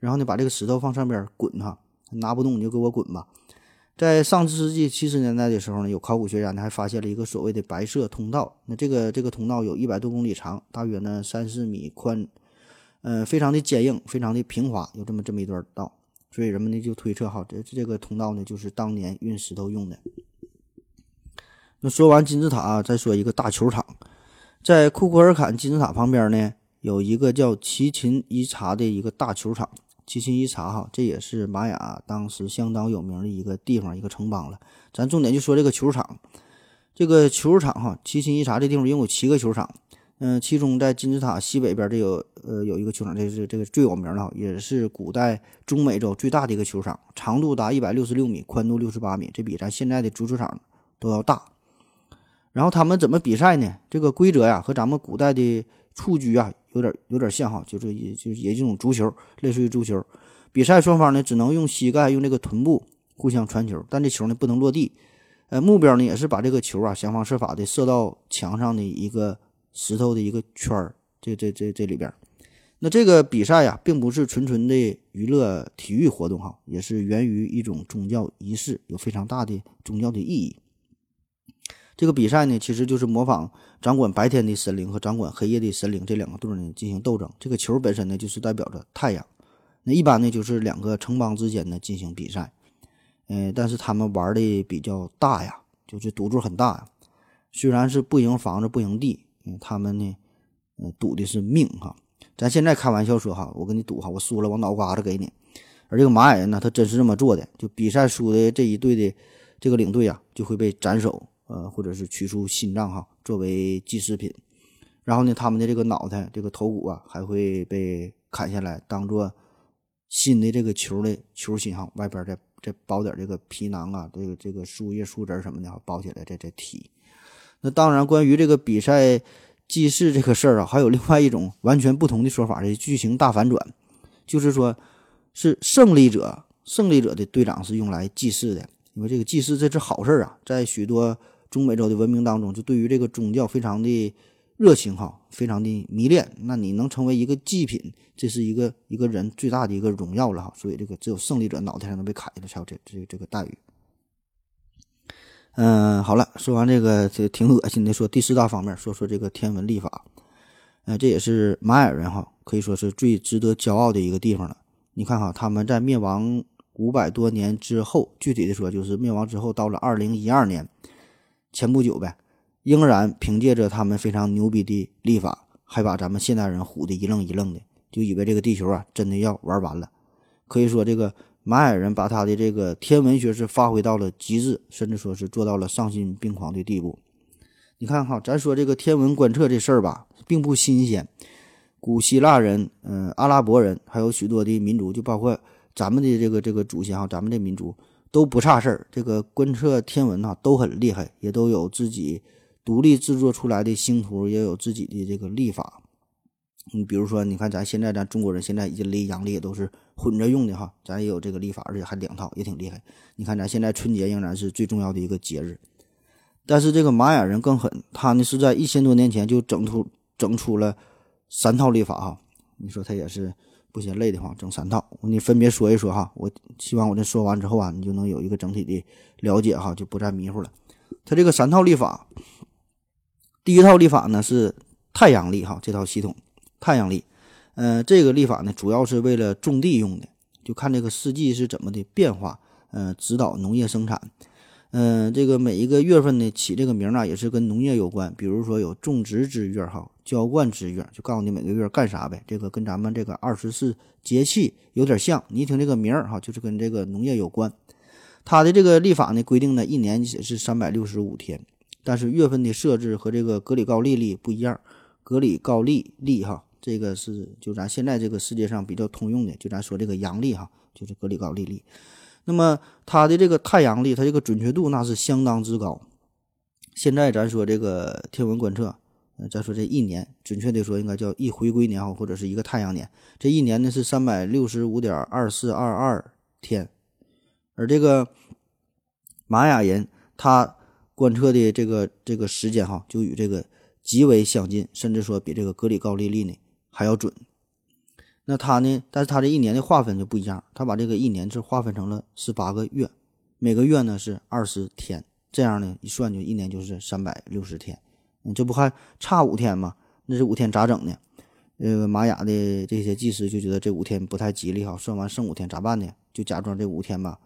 然后呢，把这个石头放上边滚哈，拿不动你就给我滚吧。在上世纪七十年代的时候呢，有考古学家呢还发现了一个所谓的白色通道，那这个这个通道有一百多公里长，大约呢三四米宽，呃，非常的坚硬，非常的平滑，有这么这么一段道。所以人们呢就推测哈，这这个通道呢就是当年运石头用的。那说完金字塔，再说一个大球场，在库库尔坎金字塔旁边呢，有一个叫奇琴伊察的一个大球场。奇琴伊察哈，这也是玛雅当时相当有名的一个地方，一个城邦了。咱重点就说这个球场，这个球场哈，奇琴伊察这地方一共有七个球场。嗯，其中在金字塔西北边这有呃有一个球场，这是这个最有名的，也是古代中美洲最大的一个球场，长度达一百六十六米，宽度六十八米，这比咱现在的足球场都要大。然后他们怎么比赛呢？这个规则呀和咱们古代的蹴鞠啊有点有点像哈，就是也就是也这种足球，类似于足球。比赛双方呢只能用膝盖用这个臀部互相传球，但这球呢不能落地。呃，目标呢也是把这个球啊想方设法的射到墙上的一个。石头的一个圈儿，这这这这里边，那这个比赛呀，并不是纯纯的娱乐体育活动哈，也是源于一种宗教仪式，有非常大的宗教的意义。这个比赛呢，其实就是模仿掌管白天的神灵和掌管黑夜的神灵这两个队呢进行斗争。这个球本身呢，就是代表着太阳。那一般呢，就是两个城邦之间呢进行比赛，嗯，但是他们玩的比较大呀，就是赌注很大呀。虽然是不赢房子不赢地。他们呢，呃，赌的是命哈。咱现在开玩笑说哈，我跟你赌哈，我输了，我脑瓜子给你。而这个玛雅人呢，他真是这么做的。就比赛输的这一队的这个领队啊，就会被斩首，呃，或者是取出心脏哈，作为祭祀品。然后呢，他们的这个脑袋、这个头骨啊，还会被砍下来，当做新的这个球的球心哈，外边再再包点这个皮囊啊，这个这个树叶、树枝什么的，包起来再再踢。那当然，关于这个比赛祭祀这个事儿啊，还有另外一种完全不同的说法的剧情大反转，就是说，是胜利者，胜利者的队长是用来祭祀的，因为这个祭祀这是好事儿啊，在许多中美洲的文明当中，就对于这个宗教非常的热情哈，非常的迷恋。那你能成为一个祭品，这是一个一个人最大的一个荣耀了哈，所以这个只有胜利者脑袋才能被砍下来，才有这这这个待遇。嗯，好了，说完这个这挺恶心的。说第四大方面，说说这个天文历法。呃，这也是玛雅人哈，可以说是最值得骄傲的一个地方了。你看哈，他们在灭亡五百多年之后，具体的说就是灭亡之后，到了二零一二年前不久呗，仍然凭借着他们非常牛逼的立法，还把咱们现代人唬得一愣一愣的，就以为这个地球啊真的要玩完了。可以说，这个玛雅人把他的这个天文学是发挥到了极致，甚至说是做到了丧心病狂的地步。你看哈，咱说这个天文观测这事儿吧，并不新鲜。古希腊人、嗯，阿拉伯人，还有许多的民族，就包括咱们的这个这个祖先哈，咱们的民族都不差事儿。这个观测天文呐，都很厉害，也都有自己独立制作出来的星图，也有自己的这个历法。你比如说，你看咱现在咱中国人现在阴历阳历也都是混着用的哈，咱也有这个历法，而且还两套，也挺厉害。你看咱现在春节仍然是最重要的一个节日。但是这个玛雅人更狠，他呢是在一千多年前就整出整出了三套历法哈。你说他也是不嫌累的慌，整三套，你分别说一说哈。我希望我这说完之后啊，你就能有一个整体的了解哈，就不再迷糊了。他这个三套历法，第一套历法呢是太阳历哈，这套系统太阳历，嗯，这个历法呢主要是为了种地用的，就看这个四季是怎么的变化，嗯，指导农业生产。嗯，这个每一个月份呢起这个名啊，也是跟农业有关。比如说有种植之月哈，浇灌之月，就告诉你每个月干啥呗。这个跟咱们这个二十四节气有点像。你一听这个名儿哈，就是跟这个农业有关。它的这个历法呢规定呢，一年是三百六十五天，但是月份的设置和这个格里高利历不一样。格里高利历哈，这个是就咱现在这个世界上比较通用的，就咱说这个阳历哈，就是格里高利历。那么它的这个太阳历，它这个准确度那是相当之高。现在咱说这个天文观测，呃，咱说这一年，准确的说应该叫一回归年哈，或者是一个太阳年。这一年呢是三百六十五点二四二二天，而这个玛雅人他观测的这个这个时间哈，就与这个极为相近，甚至说比这个格里高利历呢还要准。那他呢？但是他这一年的划分就不一样，他把这个一年是划分成了十八个月，每个月呢是二十天，这样呢一算就一年就是三百六十天，你这不还差五天吗？那这五天咋整呢？呃，玛雅的这些祭司就觉得这五天不太吉利哈，算完剩五天咋办呢？就假装这五天吧，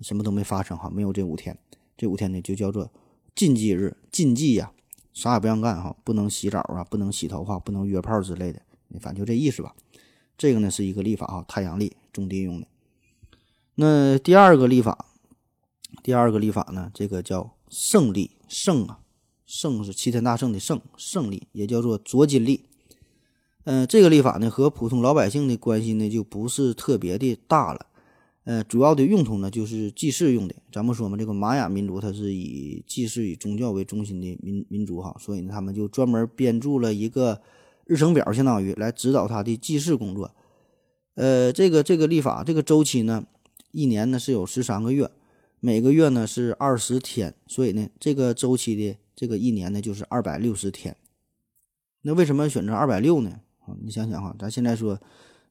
什么都没发生哈，没有这五天，这五天呢就叫做禁忌日，禁忌呀，啥也不让干哈，不能洗澡啊，不能洗头发，不能约炮之类的，反正就这意思吧。这个呢是一个历法啊，太阳历种地用的。那第二个历法，第二个历法呢，这个叫胜历，胜啊，胜是齐天大圣的胜，胜利也叫做卓金历。嗯，这个历法呢和普通老百姓的关系呢就不是特别的大了。呃，主要的用途呢就是祭祀用的。咱们说嘛，这个玛雅民族它是以祭祀以宗教为中心的民民族哈，所以呢他们就专门编著了一个。日程表相当于来指导他的祭祀工作，呃，这个这个历法这个周期呢，一年呢是有十三个月，每个月呢是二十天，所以呢这个周期的这个一年呢就是二百六十天。那为什么选择二百六呢？啊，你想想哈，咱现在说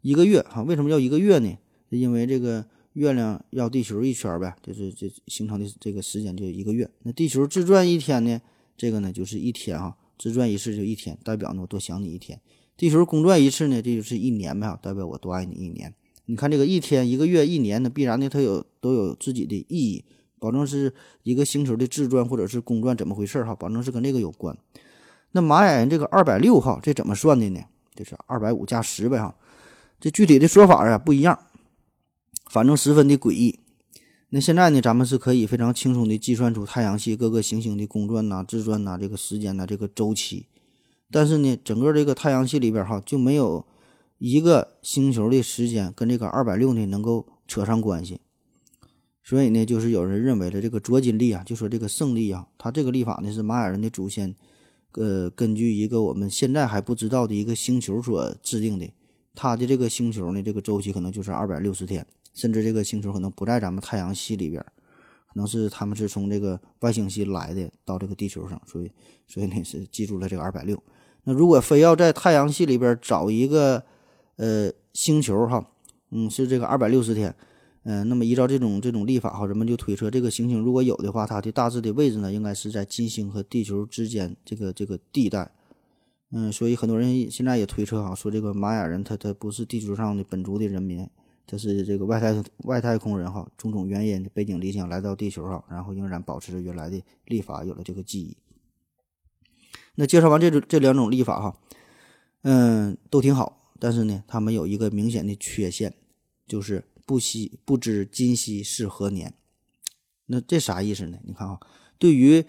一个月哈，为什么要一个月呢？因为这个月亮绕地球一圈呗，就是这形成的这个时间就一个月。那地球自转一天呢，这个呢就是一天哈。自转一次就一天，代表呢我多想你一天；地球公转一次呢，这就是一年呗，代表我多爱你一年。你看这个一天、一个月、一年呢，必然呢它有都有自己的意义，保证是一个星球的自转或者是公转怎么回事哈，保证是跟这个有关。那玛雅人这个二百六哈这怎么算的呢？就是二百五加十呗哈，这具体的说法啊不一样，反正十分的诡异。那现在呢，咱们是可以非常轻松的计算出太阳系各个行星的公转呐、自转呐、这个时间呐、这个周期。但是呢，整个这个太阳系里边哈，就没有一个星球的时间跟这个二百六呢能够扯上关系。所以呢，就是有人认为的这个卓金历啊，就说这个胜利啊，它这个历法呢是玛雅人的祖先，呃，根据一个我们现在还不知道的一个星球所制定的，它的这个星球呢，这个周期可能就是二百六十天。甚至这个星球可能不在咱们太阳系里边，可能是他们是从这个外星系来的，到这个地球上，所以所以呢是记住了这个二百六。那如果非要在太阳系里边找一个呃星球哈，嗯，是这个二百六十天，嗯，那么依照这种这种历法哈，人们就推测这个行星如果有的话，它的大致的位置呢，应该是在金星和地球之间这个这个地带。嗯，所以很多人现在也推测哈，说这个玛雅人他他不是地球上的本族的人民。他是这个外太外太空人哈，种种原因背井离乡来到地球哈，然后仍然保持着原来的历法，有了这个记忆。那介绍完这这两种历法哈，嗯，都挺好，但是呢，他们有一个明显的缺陷，就是不惜不知今夕是何年。那这啥意思呢？你看啊，对于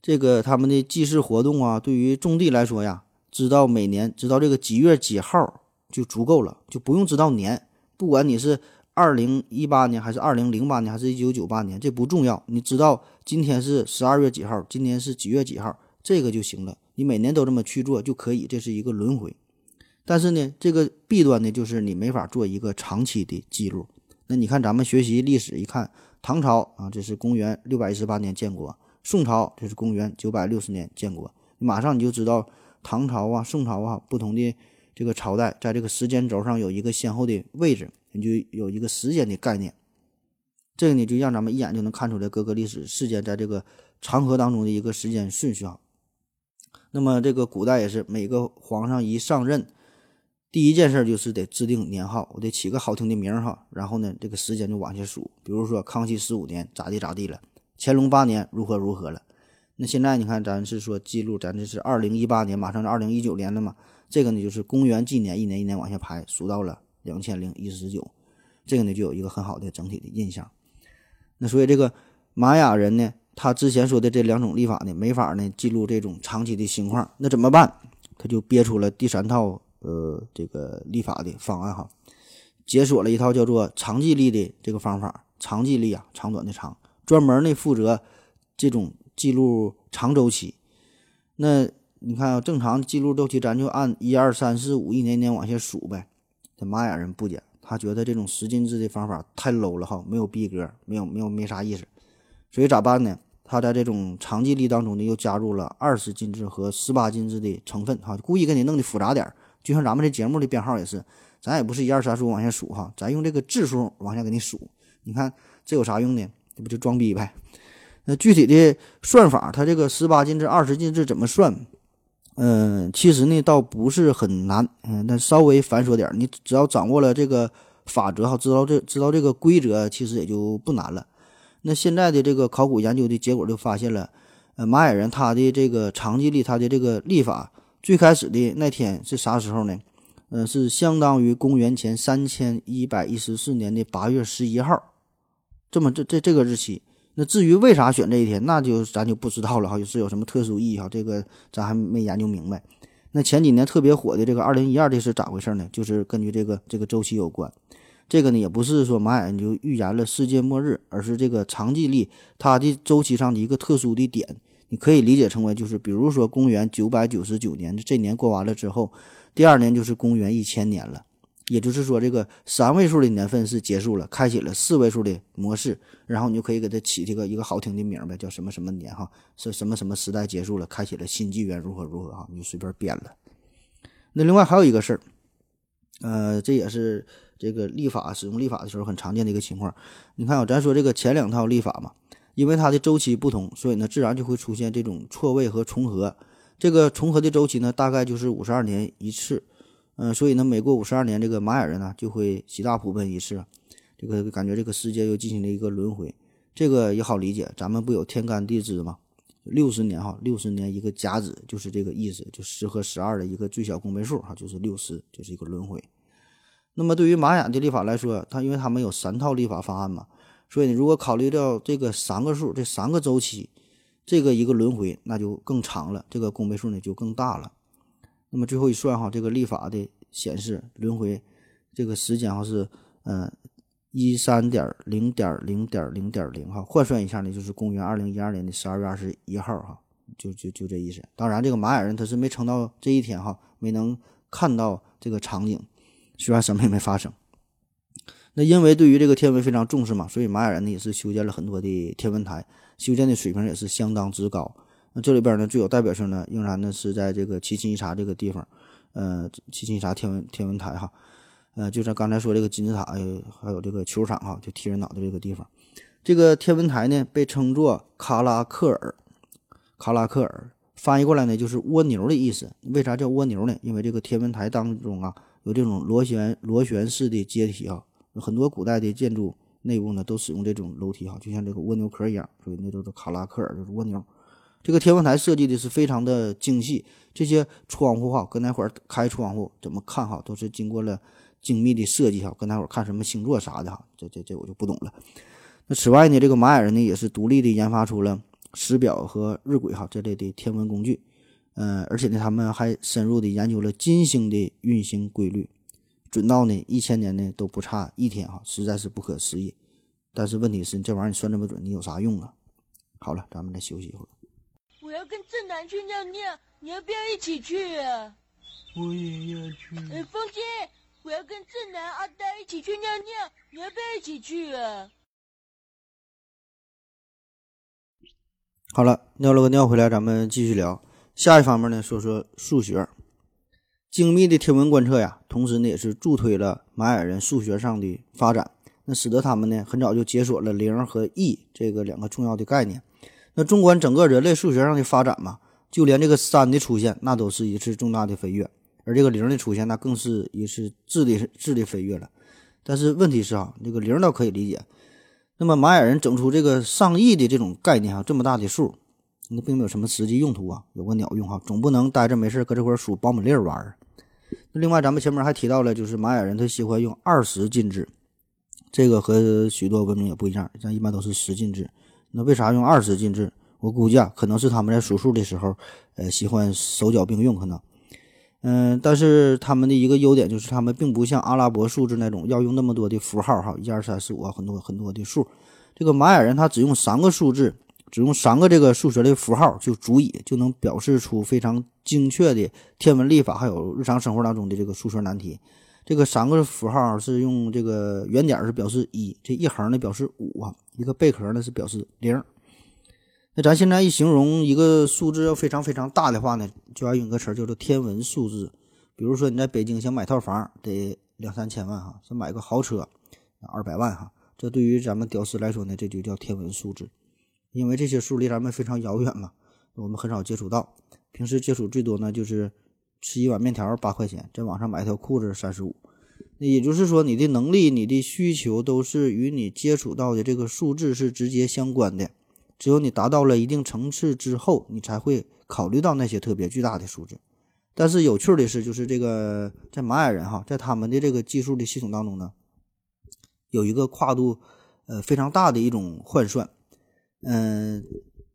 这个他们的祭祀活动啊，对于种地来说呀，知道每年知道这个几月几号就足够了，就不用知道年。不管你是二零一八年还是二零零八年还是一九九八年，这不重要。你知道今天是十二月几号，今年是几月几号，这个就行了。你每年都这么去做就可以，这是一个轮回。但是呢，这个弊端呢，就是你没法做一个长期的记录。那你看咱们学习历史，一看唐朝啊，这是公元六百一十八年建国；宋朝这是公元九百六十年建国。马上你就知道唐朝啊、宋朝啊不同的。这个朝代在这个时间轴上有一个先后的位置，你就有一个时间的概念。这个呢，就让咱们一眼就能看出来各个历史事件在这个长河当中的一个时间顺序啊。那么这个古代也是，每个皇上一上任，第一件事就是得制定年号，我得起个好听的名儿哈。然后呢，这个时间就往下数，比如说康熙十五年咋地咋地了，乾隆八年如何如何了。那现在你看，咱是说记录，咱这是二零一八年，马上是二零一九年了嘛。这个呢，就是公元纪年，一年一年往下排，数到了两千零一十九，这个呢就有一个很好的整体的印象。那所以这个玛雅人呢，他之前说的这两种历法呢，没法呢记录这种长期的情况，那怎么办？他就憋出了第三套呃这个立法的方案哈，解锁了一套叫做长纪历的这个方法。长纪历啊，长短的长，专门呢负责这种记录长周期。那你看啊，正常记录周期，咱就按一二三四五一年年往下数呗。这玛雅人不讲，他觉得这种十进制的方法太 low 了哈，没有逼格，没有没有没啥意思。所以咋办呢？他在这种长记历当中呢，又加入了二十进制和十八进制的成分哈，故意给你弄得复杂点。就像咱们这节目的编号也是，咱也不是一二三四五往下数哈，咱用这个质数往下给你数。你看这有啥用呢？这不就装逼呗？那具体的算法，它这个十八进制、二十进制怎么算？嗯，其实呢倒不是很难，嗯，但稍微繁琐点。你只要掌握了这个法则哈，知道这知道这个规则，其实也就不难了。那现在的这个考古研究的结果就发现了，呃，玛雅人他的这个长纪历，他的这个历法最开始的那天是啥时候呢？嗯，是相当于公元前三千一百一十四年的八月十一号，这么这这这个日期。那至于为啥选这一天，那就咱就不知道了哈，就是有什么特殊意义哈？这个咱还没研究明白。那前几年特别火的这个二零一二，这是咋回事呢？就是根据这个这个周期有关。这个呢，也不是说马眼就预言了世界末日，而是这个长纪历它的周期上的一个特殊的点。你可以理解成为就是，比如说公元九百九十九年这年过完了之后，第二年就是公元一千年了。也就是说，这个三位数的年份是结束了，开启了四位数的模式，然后你就可以给它起这个一个好听的名呗，叫什么什么年哈，是什么什么时代结束了，开启了新纪元，如何如何哈，你就随便编了。那另外还有一个事儿，呃，这也是这个历法使用历法的时候很常见的一个情况。你看啊，咱说这个前两套历法嘛，因为它的周期不同，所以呢，自然就会出现这种错位和重合。这个重合的周期呢，大概就是五十二年一次。嗯，所以呢，每过五十二年，这个玛雅人呢就会喜大普奔一次，这个感觉这个世界又进行了一个轮回，这个也好理解。咱们不有天干地支吗？六十年哈，六十年一个甲子，就是这个意思，就十和十二的一个最小公倍数哈，就是六十，就是一个轮回。那么对于玛雅的历法来说，它因为他们有三套历法方案嘛，所以你如果考虑到这个三个数，这三个周期，这个一个轮回那就更长了，这个公倍数呢就更大了。那么最后一算哈，这个历法的显示轮回这个时间哈是嗯一三点零点零点零点零哈，换算一下呢就是公元二零一二年的十二月二十一号哈，就就就这意思。当然这个玛雅人他是没撑到这一天哈，没能看到这个场景，虽然什么也没发生。那因为对于这个天文非常重视嘛，所以玛雅人呢也是修建了很多的天文台，修建的水平也是相当之高。那这里边呢最有代表性的，仍然呢是在这个奇琴伊察这个地方，呃，奇琴伊察天文天文台哈，呃，就像刚才说这个金字塔，还有这个球场哈，就踢人脑袋这个地方，这个天文台呢被称作卡拉克尔，卡拉克尔翻译过来呢就是蜗牛的意思。为啥叫蜗牛呢？因为这个天文台当中啊有这种螺旋螺旋式的阶梯啊，很多古代的建筑内部呢都使用这种楼梯哈，就像这个蜗牛壳一样，所以那都是卡拉克尔，就是蜗牛。这个天文台设计的是非常的精细，这些窗户哈，跟那会儿开窗户怎么看哈，都是经过了精密的设计哈，跟那会儿看什么星座啥的哈，这这这我就不懂了。那此外呢，这个玛雅人呢也是独立的研发出了时表和日晷哈这类的天文工具，嗯，而且呢他们还深入的研究了金星的运行规律，准到呢一千年呢都不差一天哈，实在是不可思议。但是问题是，这玩意儿你算这么准，你有啥用啊？好了，咱们再休息一会儿。我要跟正南去尿尿，你要不要一起去啊？我也要去。哎，风姐，我要跟正南、阿呆一起去尿尿，你要不要一起去啊？好了，尿了个尿回来，咱们继续聊。下一方面呢，说说数学。精密的天文观测呀，同时呢也是助推了玛雅人数学上的发展，那使得他们呢很早就解锁了零和一这个两个重要的概念。那纵观整个人类数学上的发展嘛，就连这个三的出现，那都是一次重大的飞跃，而这个零的出现，那更是一次质的质的飞跃了。但是问题是啊，这个零倒可以理解。那么玛雅人整出这个上亿的这种概念啊，这么大的数，那并没有什么实际用途啊，有个鸟用哈，总不能待着没事搁这块数苞米粒玩儿。另外咱们前面还提到了，就是玛雅人他喜欢用二十进制，这个和许多文明也不一样，像一般都是十进制。那为啥用二十进制？我估计啊，可能是他们在数数的时候，呃，喜欢手脚并用，可能。嗯，但是他们的一个优点就是，他们并不像阿拉伯数字那种要用那么多的符号哈，一二三四五啊很多很多的数。这个玛雅人他只用三个数字，只用三个这个数学的符号就足以就能表示出非常精确的天文历法，还有日常生活当中的这个数学难题。这个三个符号是用这个圆点是表示一，这一横呢表示五啊，一个贝壳呢是表示零。那咱现在一形容一个数字要非常非常大的话呢，就要用一个词儿叫做天文数字。比如说你在北京想买套房得两三千万哈，想买个豪车二百万哈，这对于咱们屌丝来说呢，这就叫天文数字，因为这些数离咱们非常遥远嘛，我们很少接触到。平时接触最多呢就是吃一碗面条八块钱，在网上买一条裤子三十五。那也就是说，你的能力、你的需求都是与你接触到的这个数字是直接相关的。只有你达到了一定层次之后，你才会考虑到那些特别巨大的数字。但是有趣的是，就是这个在玛雅人哈，在他们的这个计数的系统当中呢，有一个跨度呃非常大的一种换算，嗯，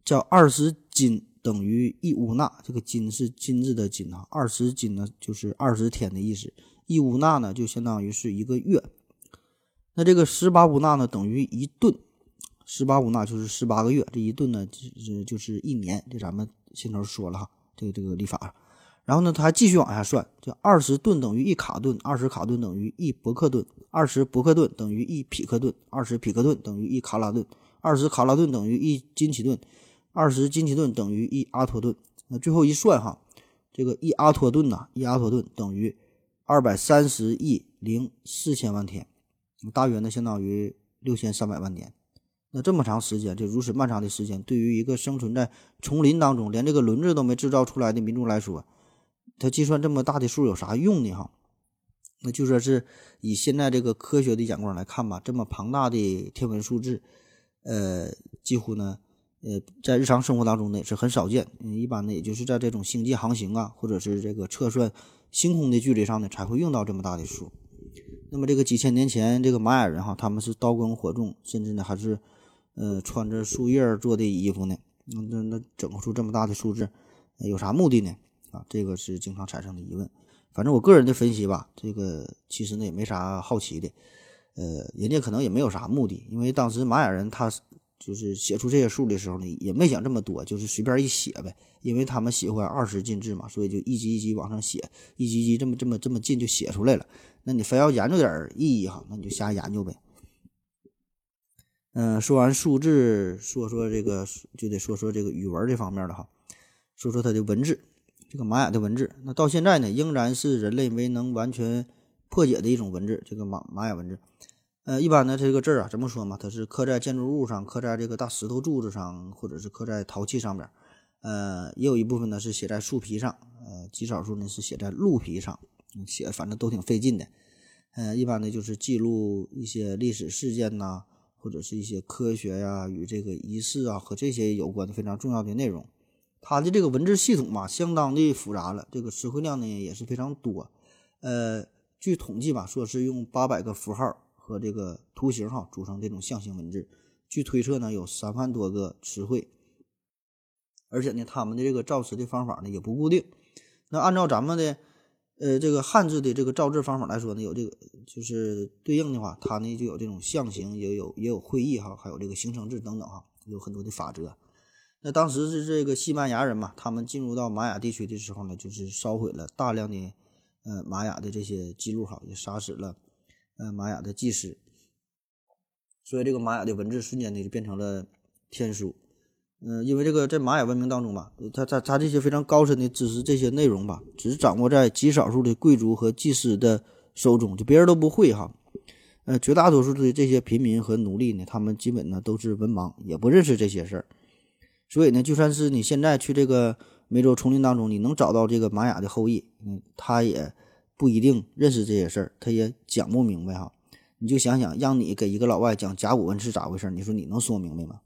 叫二十斤等于一乌纳。这个金是金字的金啊，二十斤呢就是二十天的意思，一乌纳呢就相当于是一个月。那这个十八乌纳呢等于一顿。十八乌纳就是十八个月，这一顿呢就是就是一年。这咱们先头说了哈，这个这个历法。然后呢，他还继续往下算，就二十吨等于一卡顿，二十卡顿等于一伯克顿，二十伯克顿等于一匹克顿，二十匹克顿等于一卡拉顿，二十卡拉顿等于一金奇顿，二十金奇顿等于一阿托顿。那最后一算哈，这个一阿托顿呐，一阿托顿等于二百三十亿零四千万天，大约呢相当于六千三百万年。那这么长时间，就如此漫长的时间，对于一个生存在丛林当中，连这个轮子都没制造出来的民族来说，他计算这么大的数有啥用呢？哈，那就说是以现在这个科学的眼光来看吧，这么庞大的天文数字，呃，几乎呢，呃，在日常生活当中呢也是很少见。一般呢，也就是在这种星际航行啊，或者是这个测算星空的距离上呢，才会用到这么大的数。那么这个几千年前，这个玛雅人哈，他们是刀耕火种，甚至呢还是。呃，穿着树叶做的衣服呢，那那那整出这么大的数字，有啥目的呢？啊，这个是经常产生的疑问。反正我个人的分析吧，这个其实呢也没啥好奇的。呃，人家可能也没有啥目的，因为当时玛雅人他就是写出这些数的时候呢，也没想这么多，就是随便一写呗。因为他们喜欢二十进制嘛，所以就一级一级往上写，一级一级这么这么这么进就写出来了。那你非要研究点意义哈，那你就瞎研究呗。嗯，说完数字，说说这个就得说说这个语文这方面了哈。说说它的文字，这个玛雅的文字，那到现在呢，仍然是人类没能完全破解的一种文字。这个玛玛雅文字，呃，一般的这个字儿啊，怎么说嘛？它是刻在建筑物上，刻在这个大石头柱子上，或者是刻在陶器上边。呃，也有一部分呢是写在树皮上，呃，极少数呢是写在鹿皮上，写反正都挺费劲的。呃，一般呢就是记录一些历史事件呐、或者是一些科学呀、与这个仪式啊和这些有关的非常重要的内容。它的这个文字系统吧，相当的复杂了，这个词汇量呢也是非常多。呃，据统计吧，说是用八百个符号和这个图形哈组成这种象形文字。据推测呢，有三万多个词汇。而且呢，他们的这个造词的方法呢也不固定。那按照咱们的呃这个汉字的这个造字方法来说呢，有这个就是对应的话，它呢就有这种象形，也有也有会意哈，还有这个形声字等等哈，有很多的法则。那当时是这个西班牙人嘛，他们进入到玛雅地区的时候呢，就是烧毁了大量的呃玛雅的这些记录哈，也杀死了玛雅的祭司，所以这个玛雅的文字瞬间呢就变成了天书。嗯，因为这个在玛雅文明当中吧，他他他这些非常高深的知识，这些内容吧，只掌握在极少数的贵族和祭司的手中，就别人都不会哈。呃，绝大多数的这些平民和奴隶呢，他们基本呢都是文盲，也不认识这些事儿。所以呢，就算是你现在去这个美洲丛林当中，你能找到这个玛雅的后裔，嗯，他也不一定认识这些事儿，他也讲不明白哈。你就想想，让你给一个老外讲甲骨文是咋回事儿，你说你能说明白吗？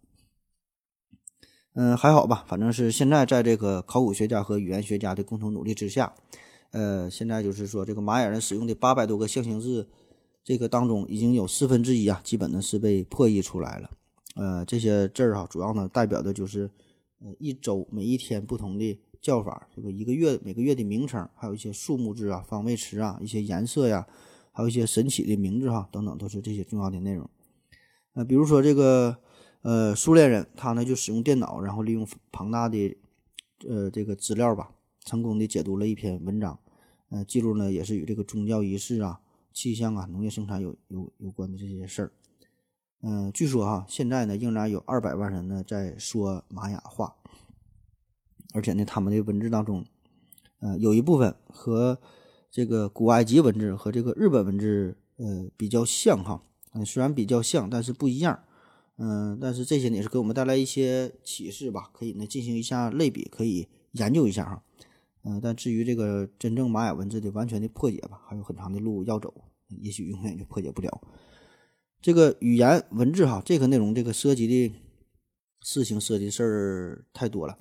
嗯，还好吧，反正是现在在这个考古学家和语言学家的共同努力之下，呃，现在就是说这个玛雅人使用的八百多个象形字，这个当中已经有四分之一啊，基本呢是被破译出来了。呃，这些字儿哈，主要呢代表的就是呃一周每一天不同的叫法，这个一个月每个月的名称，还有一些数目字啊、方位词啊、一些颜色呀，还有一些神奇的名字哈等等，都是这些重要的内容。呃，比如说这个。呃，苏联人他呢就使用电脑，然后利用庞大的呃这个资料吧，成功的解读了一篇文章。呃，记录呢也是与这个宗教仪式啊、气象啊、农业生产有有有关的这些事儿。嗯，据说哈，现在呢仍然有二百万人呢在说玛雅话，而且呢他们的文字当中，呃有一部分和这个古埃及文字和这个日本文字呃比较像哈，嗯虽然比较像，但是不一样。嗯，但是这些呢也是给我们带来一些启示吧，可以呢进行一下类比，可以研究一下哈。嗯，但至于这个真正玛雅文字的完全的破解吧，还有很长的路要走，也许永远就破解不了。这个语言文字哈，这个内容这个涉及的事情、涉及事儿太多了。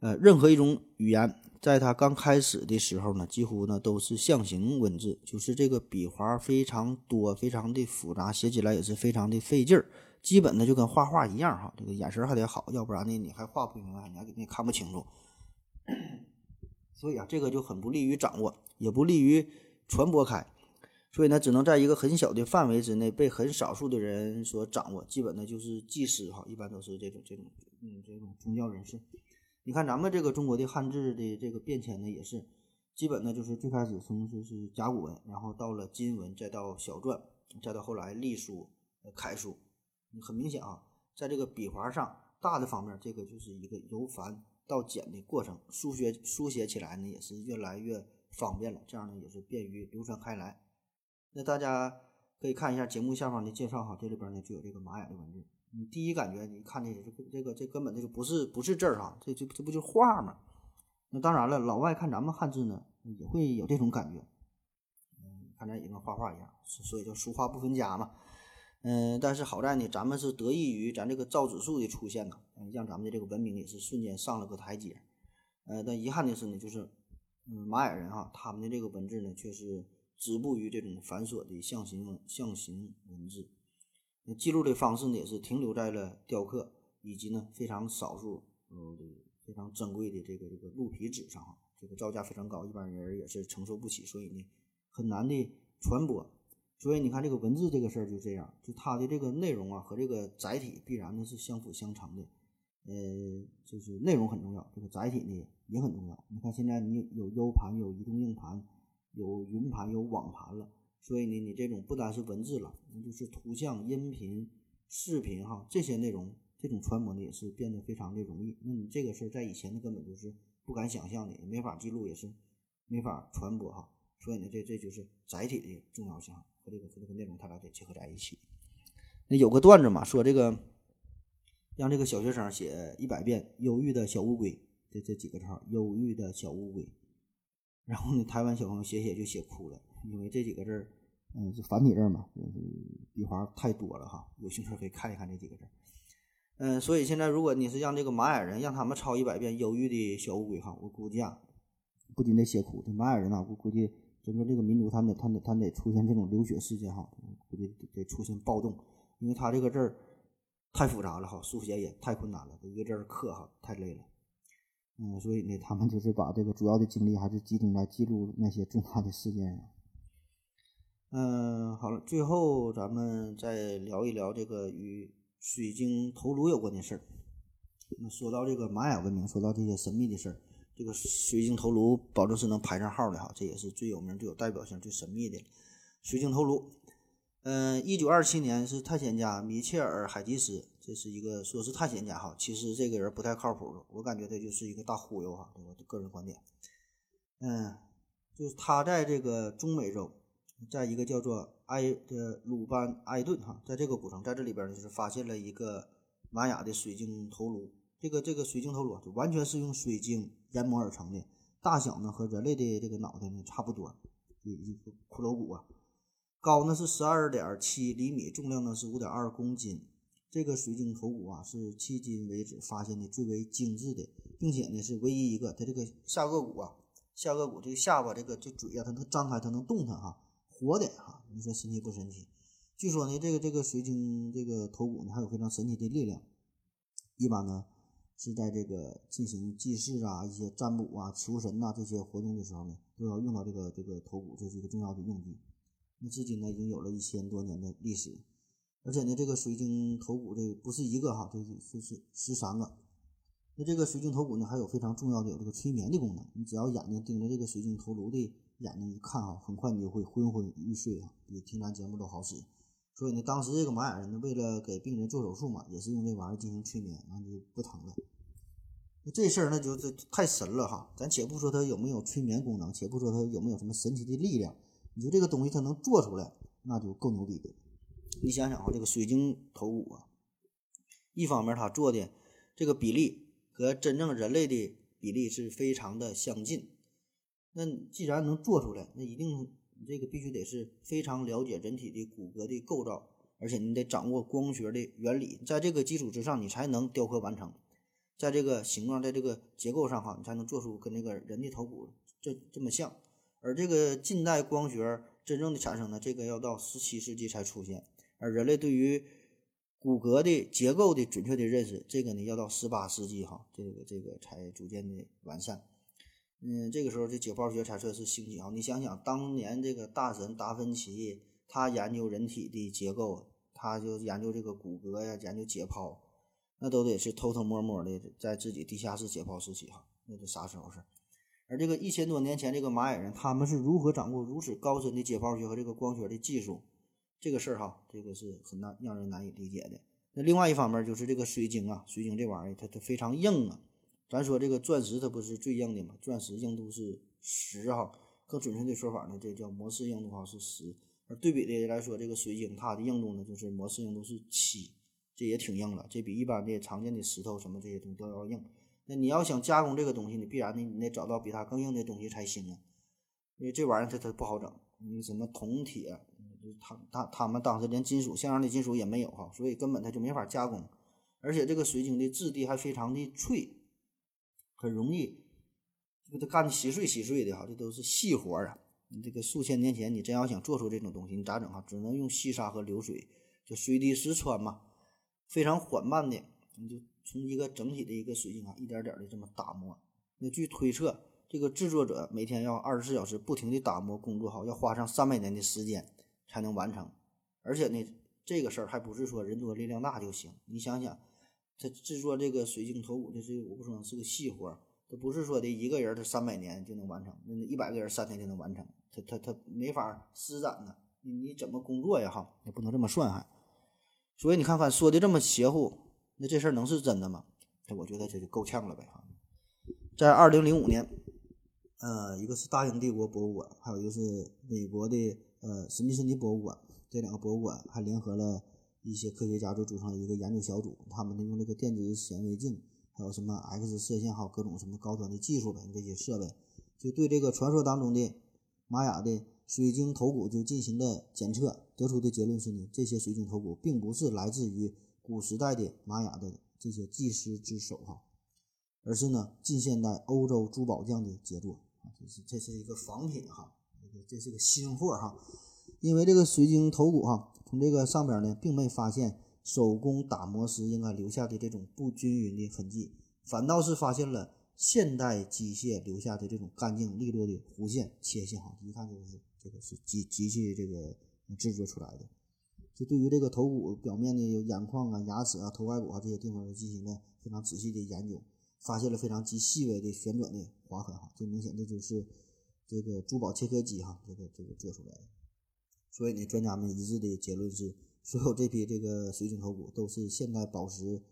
呃，任何一种语言，在它刚开始的时候呢，几乎呢都是象形文字，就是这个笔画非常多，非常的复杂，写起来也是非常的费劲儿。基本呢就跟画画一样哈，这个眼神还得好，要不然呢你还画不明白，你还你看不清楚。所以啊，这个就很不利于掌握，也不利于传播开。所以呢，只能在一个很小的范围之内被很少数的人所掌握。基本呢就是祭司哈，一般都是这种这种嗯这种宗教人士。你看咱们这个中国的汉字的这个变迁呢，也是基本呢就是最开始从就是甲骨文，然后到了金文，再到小篆，再到后来隶书、楷书。很明显啊，在这个笔画上，大的方面，这个就是一个由繁到简的过程，书写书写起来呢也是越来越方便了，这样呢也是便于流传开来。那大家可以看一下节目下方的介绍哈，这里边呢就有这个玛雅的文字。你第一感觉，你看这这这个这根本这就不是不是字儿哈，这这这不就画吗？那当然了，老外看咱们汉字呢，也会有这种感觉，嗯，看咱也跟画画一样，所以叫书画不分家嘛。嗯，但是好在呢，咱们是得益于咱这个造纸术的出现呢，让咱们的这个文明也是瞬间上了个台阶。呃，但遗憾的是呢，就是嗯，玛雅人哈，他们的这个文字呢，却是止步于这种繁琐的象形象形文字。记录的方式呢，也是停留在了雕刻以及呢非常少数呃非常珍贵的这个这个鹿皮纸上，这个造价非常高，一般人也是承受不起，所以呢很难的传播。所以你看这个文字这个事儿就这样，就它的这个内容啊和这个载体必然呢是相辅相成的，呃，就是内容很重要，这个载体呢也很重要。你看现在你有 U 盘、有移动硬盘、有云盘、有网盘了，所以呢你这种不单是文字了，那就是图像、音频、视频哈这些内容，这种传播呢也是变得非常的容易。那你这个事儿在以前呢根本就是不敢想象的，也没法记录，也是没法传播哈。所以呢这这就是载体的重要性和。这个和这个内容，它俩得结合在一起。那有个段子嘛，说这个让这个小学生写一百遍“忧郁的小乌龟”这这几个字儿，“忧郁的小乌龟”。然后呢，台湾小朋友写写就写哭了，因为这几个字儿嗯，是繁体字嘛，就是笔画太多了哈，有兴趣可以看一看这几个字。嗯，所以现在如果你是让这个玛雅人让他们抄一百遍《忧郁的小乌龟》哈，我估计啊，不仅得写苦，这玛雅人呐，我估计整个这个民族他得他得他得出现这种流血事件哈，估计得出现暴动，因为他这个字儿太复杂了哈，书写也太困难了，一个字儿刻哈太累了。嗯，所以呢，他们就是把这个主要的精力还是集中在记录那些重大的事件上。嗯，好了，最后咱们再聊一聊这个与水晶头颅有关的事儿。那说到这个玛雅文明，说到这些神秘的事儿，这个水晶头颅保证是能排上号的哈，这也是最有名、最有代表性、最神秘的水晶头颅。嗯，一九二七年是探险家米切尔·海吉斯，这是一个说是探险家哈，其实这个人不太靠谱，我感觉他就是一个大忽悠哈，我的个人观点。嗯，就是他在这个中美洲。在一个叫做埃的鲁班埃顿哈，在这个古城，在这里边呢，就是发现了一个玛雅的水晶头颅。这个这个水晶头颅就完全是用水晶研磨而成的，大小呢和人类的这个脑袋呢差不多，一一个骷髅骨啊，高呢是十二点七厘米，重量呢是五点二公斤。这个水晶头骨啊是迄今为止发现的最为精致的，并且呢是唯一一个它这个下颚骨啊，下颚骨这个下巴这个这嘴啊，它能张开，它能动弹哈。活的哈，你说神奇不神奇？据说呢，这个这个水晶这个头骨呢，还有非常神奇的力量。一般呢是在这个进行祭祀啊、一些占卜啊、求神呐这些活动的时候呢，都要用到这个这个头骨，这是一个重要的用具。那至今呢，已经有了一千多年的历史。而且呢，这个水晶头骨这不是一个哈，这是这是十三个。那这个水晶头骨呢，还有非常重要的有这个催眠的功能。你只要眼睛盯着这个水晶头颅的。眼睛一看哈，很快你就会昏昏欲睡啊，比听咱节目都好使。所以呢，当时这个玛雅人呢，为了给病人做手术嘛，也是用这玩意儿进行催眠，然后就不疼了。那这事儿那就这太神了哈！咱且不说它有没有催眠功能，且不说它有没有什么神奇的力量，你说这个东西它能做出来，那就够牛逼的。你想想啊，这个水晶头骨啊，一方面它做的这个比例和真正人类的比例是非常的相近。那既然能做出来，那一定这个必须得是非常了解人体的骨骼的构造，而且你得掌握光学的原理，在这个基础之上，你才能雕刻完成。在这个形状，在这个结构上哈，你才能做出跟那个人的头骨这这么像。而这个近代光学真正的产生呢，这个要到十七世纪才出现。而人类对于骨骼的结构的准确的认识，这个呢要到十八世纪哈，这个这个才逐渐的完善。嗯，这个时候这解剖学才算是兴起啊！你想想，当年这个大神达芬奇，他研究人体的结构，他就研究这个骨骼呀，研究解剖，那都得是偷偷摸摸的，在自己地下室解剖时期哈，那都啥时候事而这个一千多年前，这个玛雅人他们是如何掌握如此高深的解剖学和这个光学的技术？这个事儿哈，这个是很难让人难以理解的。那另外一方面就是这个水晶啊，水晶这玩意儿它它非常硬啊。咱说这个钻石，它不是最硬的嘛？钻石硬度是十哈，更准确的说法呢，这叫摩氏硬度哈是十。而对比的来说，这个水晶它的硬度呢，就是摩氏硬度是七，这也挺硬了。这比一般的常见的石头什么这些东西都要硬。那你要想加工这个东西，你必然的你得找到比它更硬的东西才行啊。因为这玩意儿它它不好整，你什么铜铁，他他他们当时连金属像样的金属也没有哈，所以根本它就没法加工。而且这个水晶的质地还非常的脆。很容易，这个他干的稀碎稀碎的哈，这都是细活啊。你这个数千年前，你真要想做出这种东西，你咋整哈？只能用细沙和流水，就水滴石穿嘛，非常缓慢的，你就从一个整体的一个水晶啊，一点点的这么打磨。那据推测，这个制作者每天要二十四小时不停的打磨工作，哈，要花上三百年的时间才能完成。而且呢，这个事儿还不是说人多力量大就行，你想想。他制作这个水晶头骨的，这是我不说是个细活儿，他不是说的一个人他三百年就能完成，那一百个人三天就能完成，他他他没法施展呢。你你怎么工作呀？哈，也不能这么算还。所以你看看说的这么邪乎，那这事儿能是真的吗？这我觉得这就够呛了呗哈。在二零零五年，呃，一个是大英帝国博物馆，还有一个是美国的呃史密森尼博物馆，这两个博物馆还联合了。一些科学家就组成了一个研究小组，他们呢用这个电子显微镜，还有什么 X 射线，还有各种什么高端的技术呗，这些设备，就对这个传说当中的玛雅的水晶头骨就进行了检测，得出的结论是呢，这些水晶头骨并不是来自于古时代的玛雅的这些技师之手哈，而是呢近现代欧洲珠宝匠的杰作啊，这是这是一个仿品哈，这这是个新货哈，因为这个水晶头骨哈，从这个上边呢并没发现手工打磨时应该留下的这种不均匀的痕迹，反倒是发现了现代机械留下的这种干净利落的弧线切线哈，一看就是这个是机机器这个制作出来的。就对于这个头骨表面的有眼眶啊、牙齿啊、头盖骨啊这些地方进行了非常仔细的研究，发现了非常极细微的旋转的划痕哈，这明显这就是这个珠宝切割机哈，这个这个做出来的。所以呢，专家们一致的结论是，所有这批这个水晶头骨都是现代宝石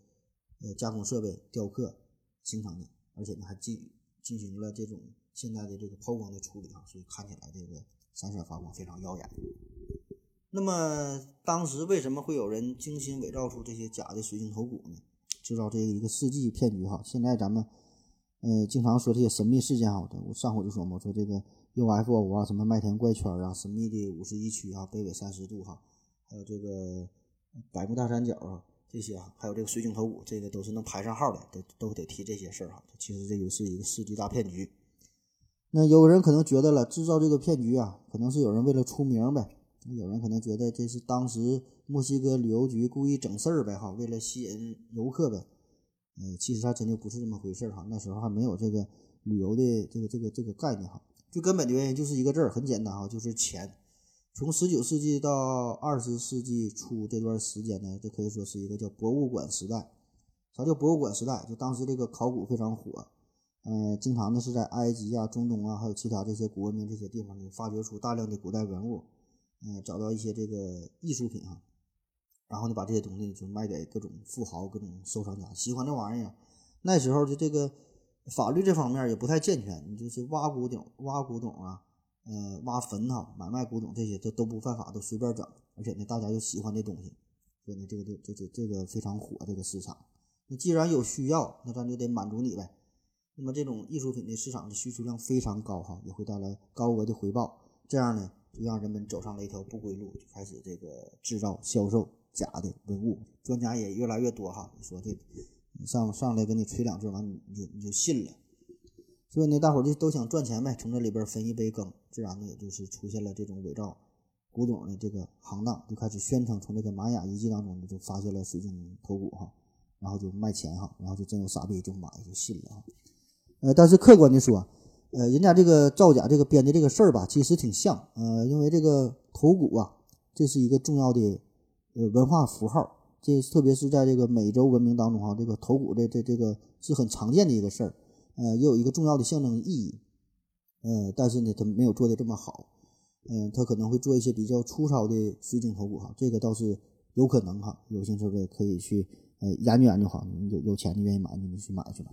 呃加工设备雕刻形成的，而且呢还进进行了这种现代的这个抛光的处理哈，所以看起来这个闪闪发光，非常耀眼。那么当时为什么会有人精心伪造出这些假的水晶头骨呢？制造这一个世纪骗局哈。现在咱们呃经常说这些神秘事件哈，我上回就说嘛，说这个 UFO 啊，什么麦田怪圈啊，神秘的五十一区啊，北纬三十度哈，还有这个百慕大三角啊，这些啊，还有这个水晶头骨，这个都是能排上号的，都都得提这些事儿哈。其实这个是一个世纪大骗局。那有人可能觉得了，制造这个骗局啊，可能是有人为了出名呗。有人可能觉得这是当时墨西哥旅游局故意整事儿呗，哈，为了吸引游客呗。呃，其实它真的不是这么回事儿哈。那时候还没有这个旅游的这个这个这个概念哈。最根本的原因就是一个字儿，很简单哈，就是钱。从十九世纪到二十世纪初这段时间呢，就可以说是一个叫博物馆时代。啥叫博物馆时代？就当时这个考古非常火，呃，经常呢是在埃及啊、中东啊，还有其他这些古文明这些地方呢，发掘出大量的古代文物。嗯，找到一些这个艺术品啊，然后呢，把这些东西就卖给各种富豪、各种收藏家，喜欢这玩意儿。那时候的这个法律这方面也不太健全，你就是挖古董、挖古董啊，呃，挖坟哈，买卖古董这些，这都不犯法，都随便整。而且呢，大家又喜欢这东西，所以呢，这个这这这这个非常火这个市场。那既然有需要，那咱就得满足你呗。那么这种艺术品的市场的需求量非常高哈，也会带来高额的回报。这样呢？就让人们走上了一条不归路，就开始这个制造、销售假的文物。专家也越来越多哈，你说这上上来给你吹两句，完你就你就信了。所以呢，大伙儿就都想赚钱呗，从这里边分一杯羹，自然呢，也就是出现了这种伪造古董的这个行当，就开始宣称从这个玛雅遗迹当中呢就发现了水晶头骨哈，然后就卖钱哈，然后就真有傻逼就买就信了哈。呃，但是客观的说。呃，人家这个造假、这个编的这个事儿吧，其实挺像。呃，因为这个头骨啊，这是一个重要的呃文化符号，这特别是在这个美洲文明当中哈，这个头骨的这这个是很常见的一个事儿，呃，也有一个重要的象征意义。呃，但是呢，他没有做的这么好。嗯，他可能会做一些比较粗糙的水晶头骨哈，这个倒是有可能哈。有兴趣的可以去呃研究研究哈，有有钱你愿意买你就去买去吧。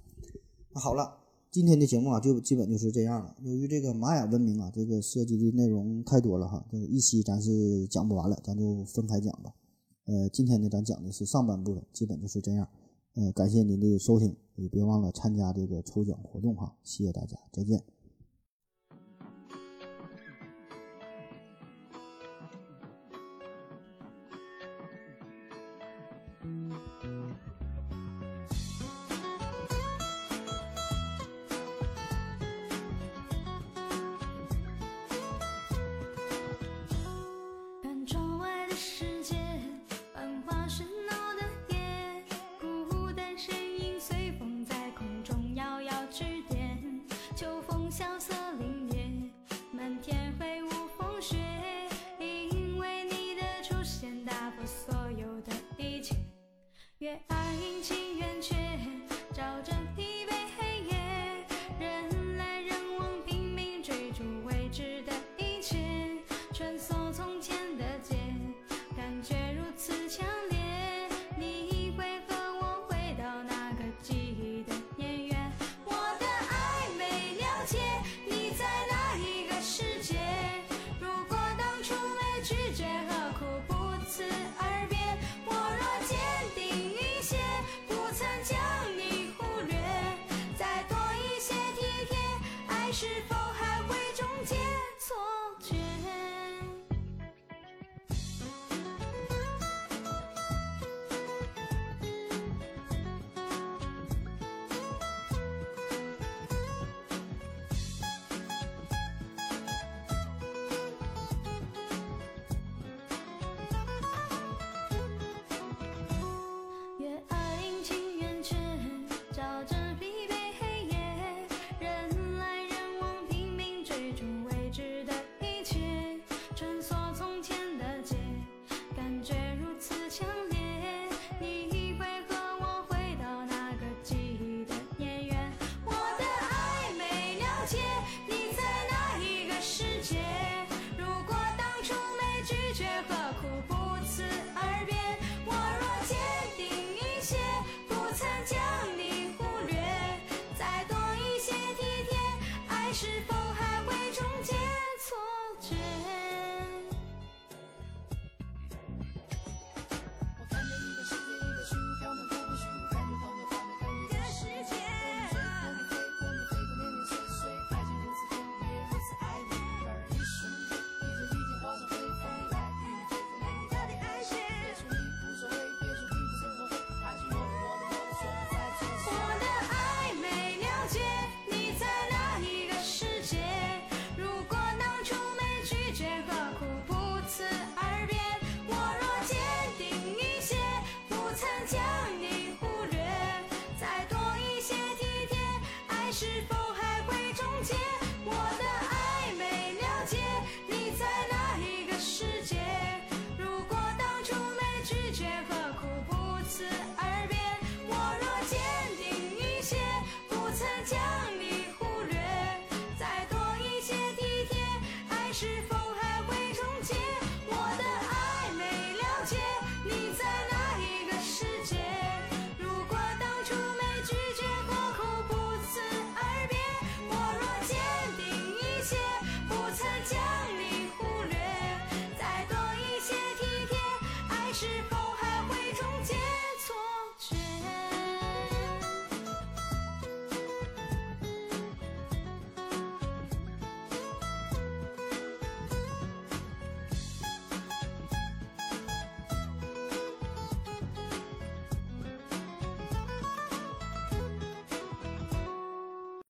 那好了。今天的节目啊，就基本就是这样了。由于这个玛雅文明啊，这个涉及的内容太多了哈，这一期咱是讲不完了，咱就分开讲吧。呃，今天呢，咱讲的是上半部分，基本就是这样。呃，感谢您的收听，也别忘了参加这个抽奖活动哈，谢谢大家，再见。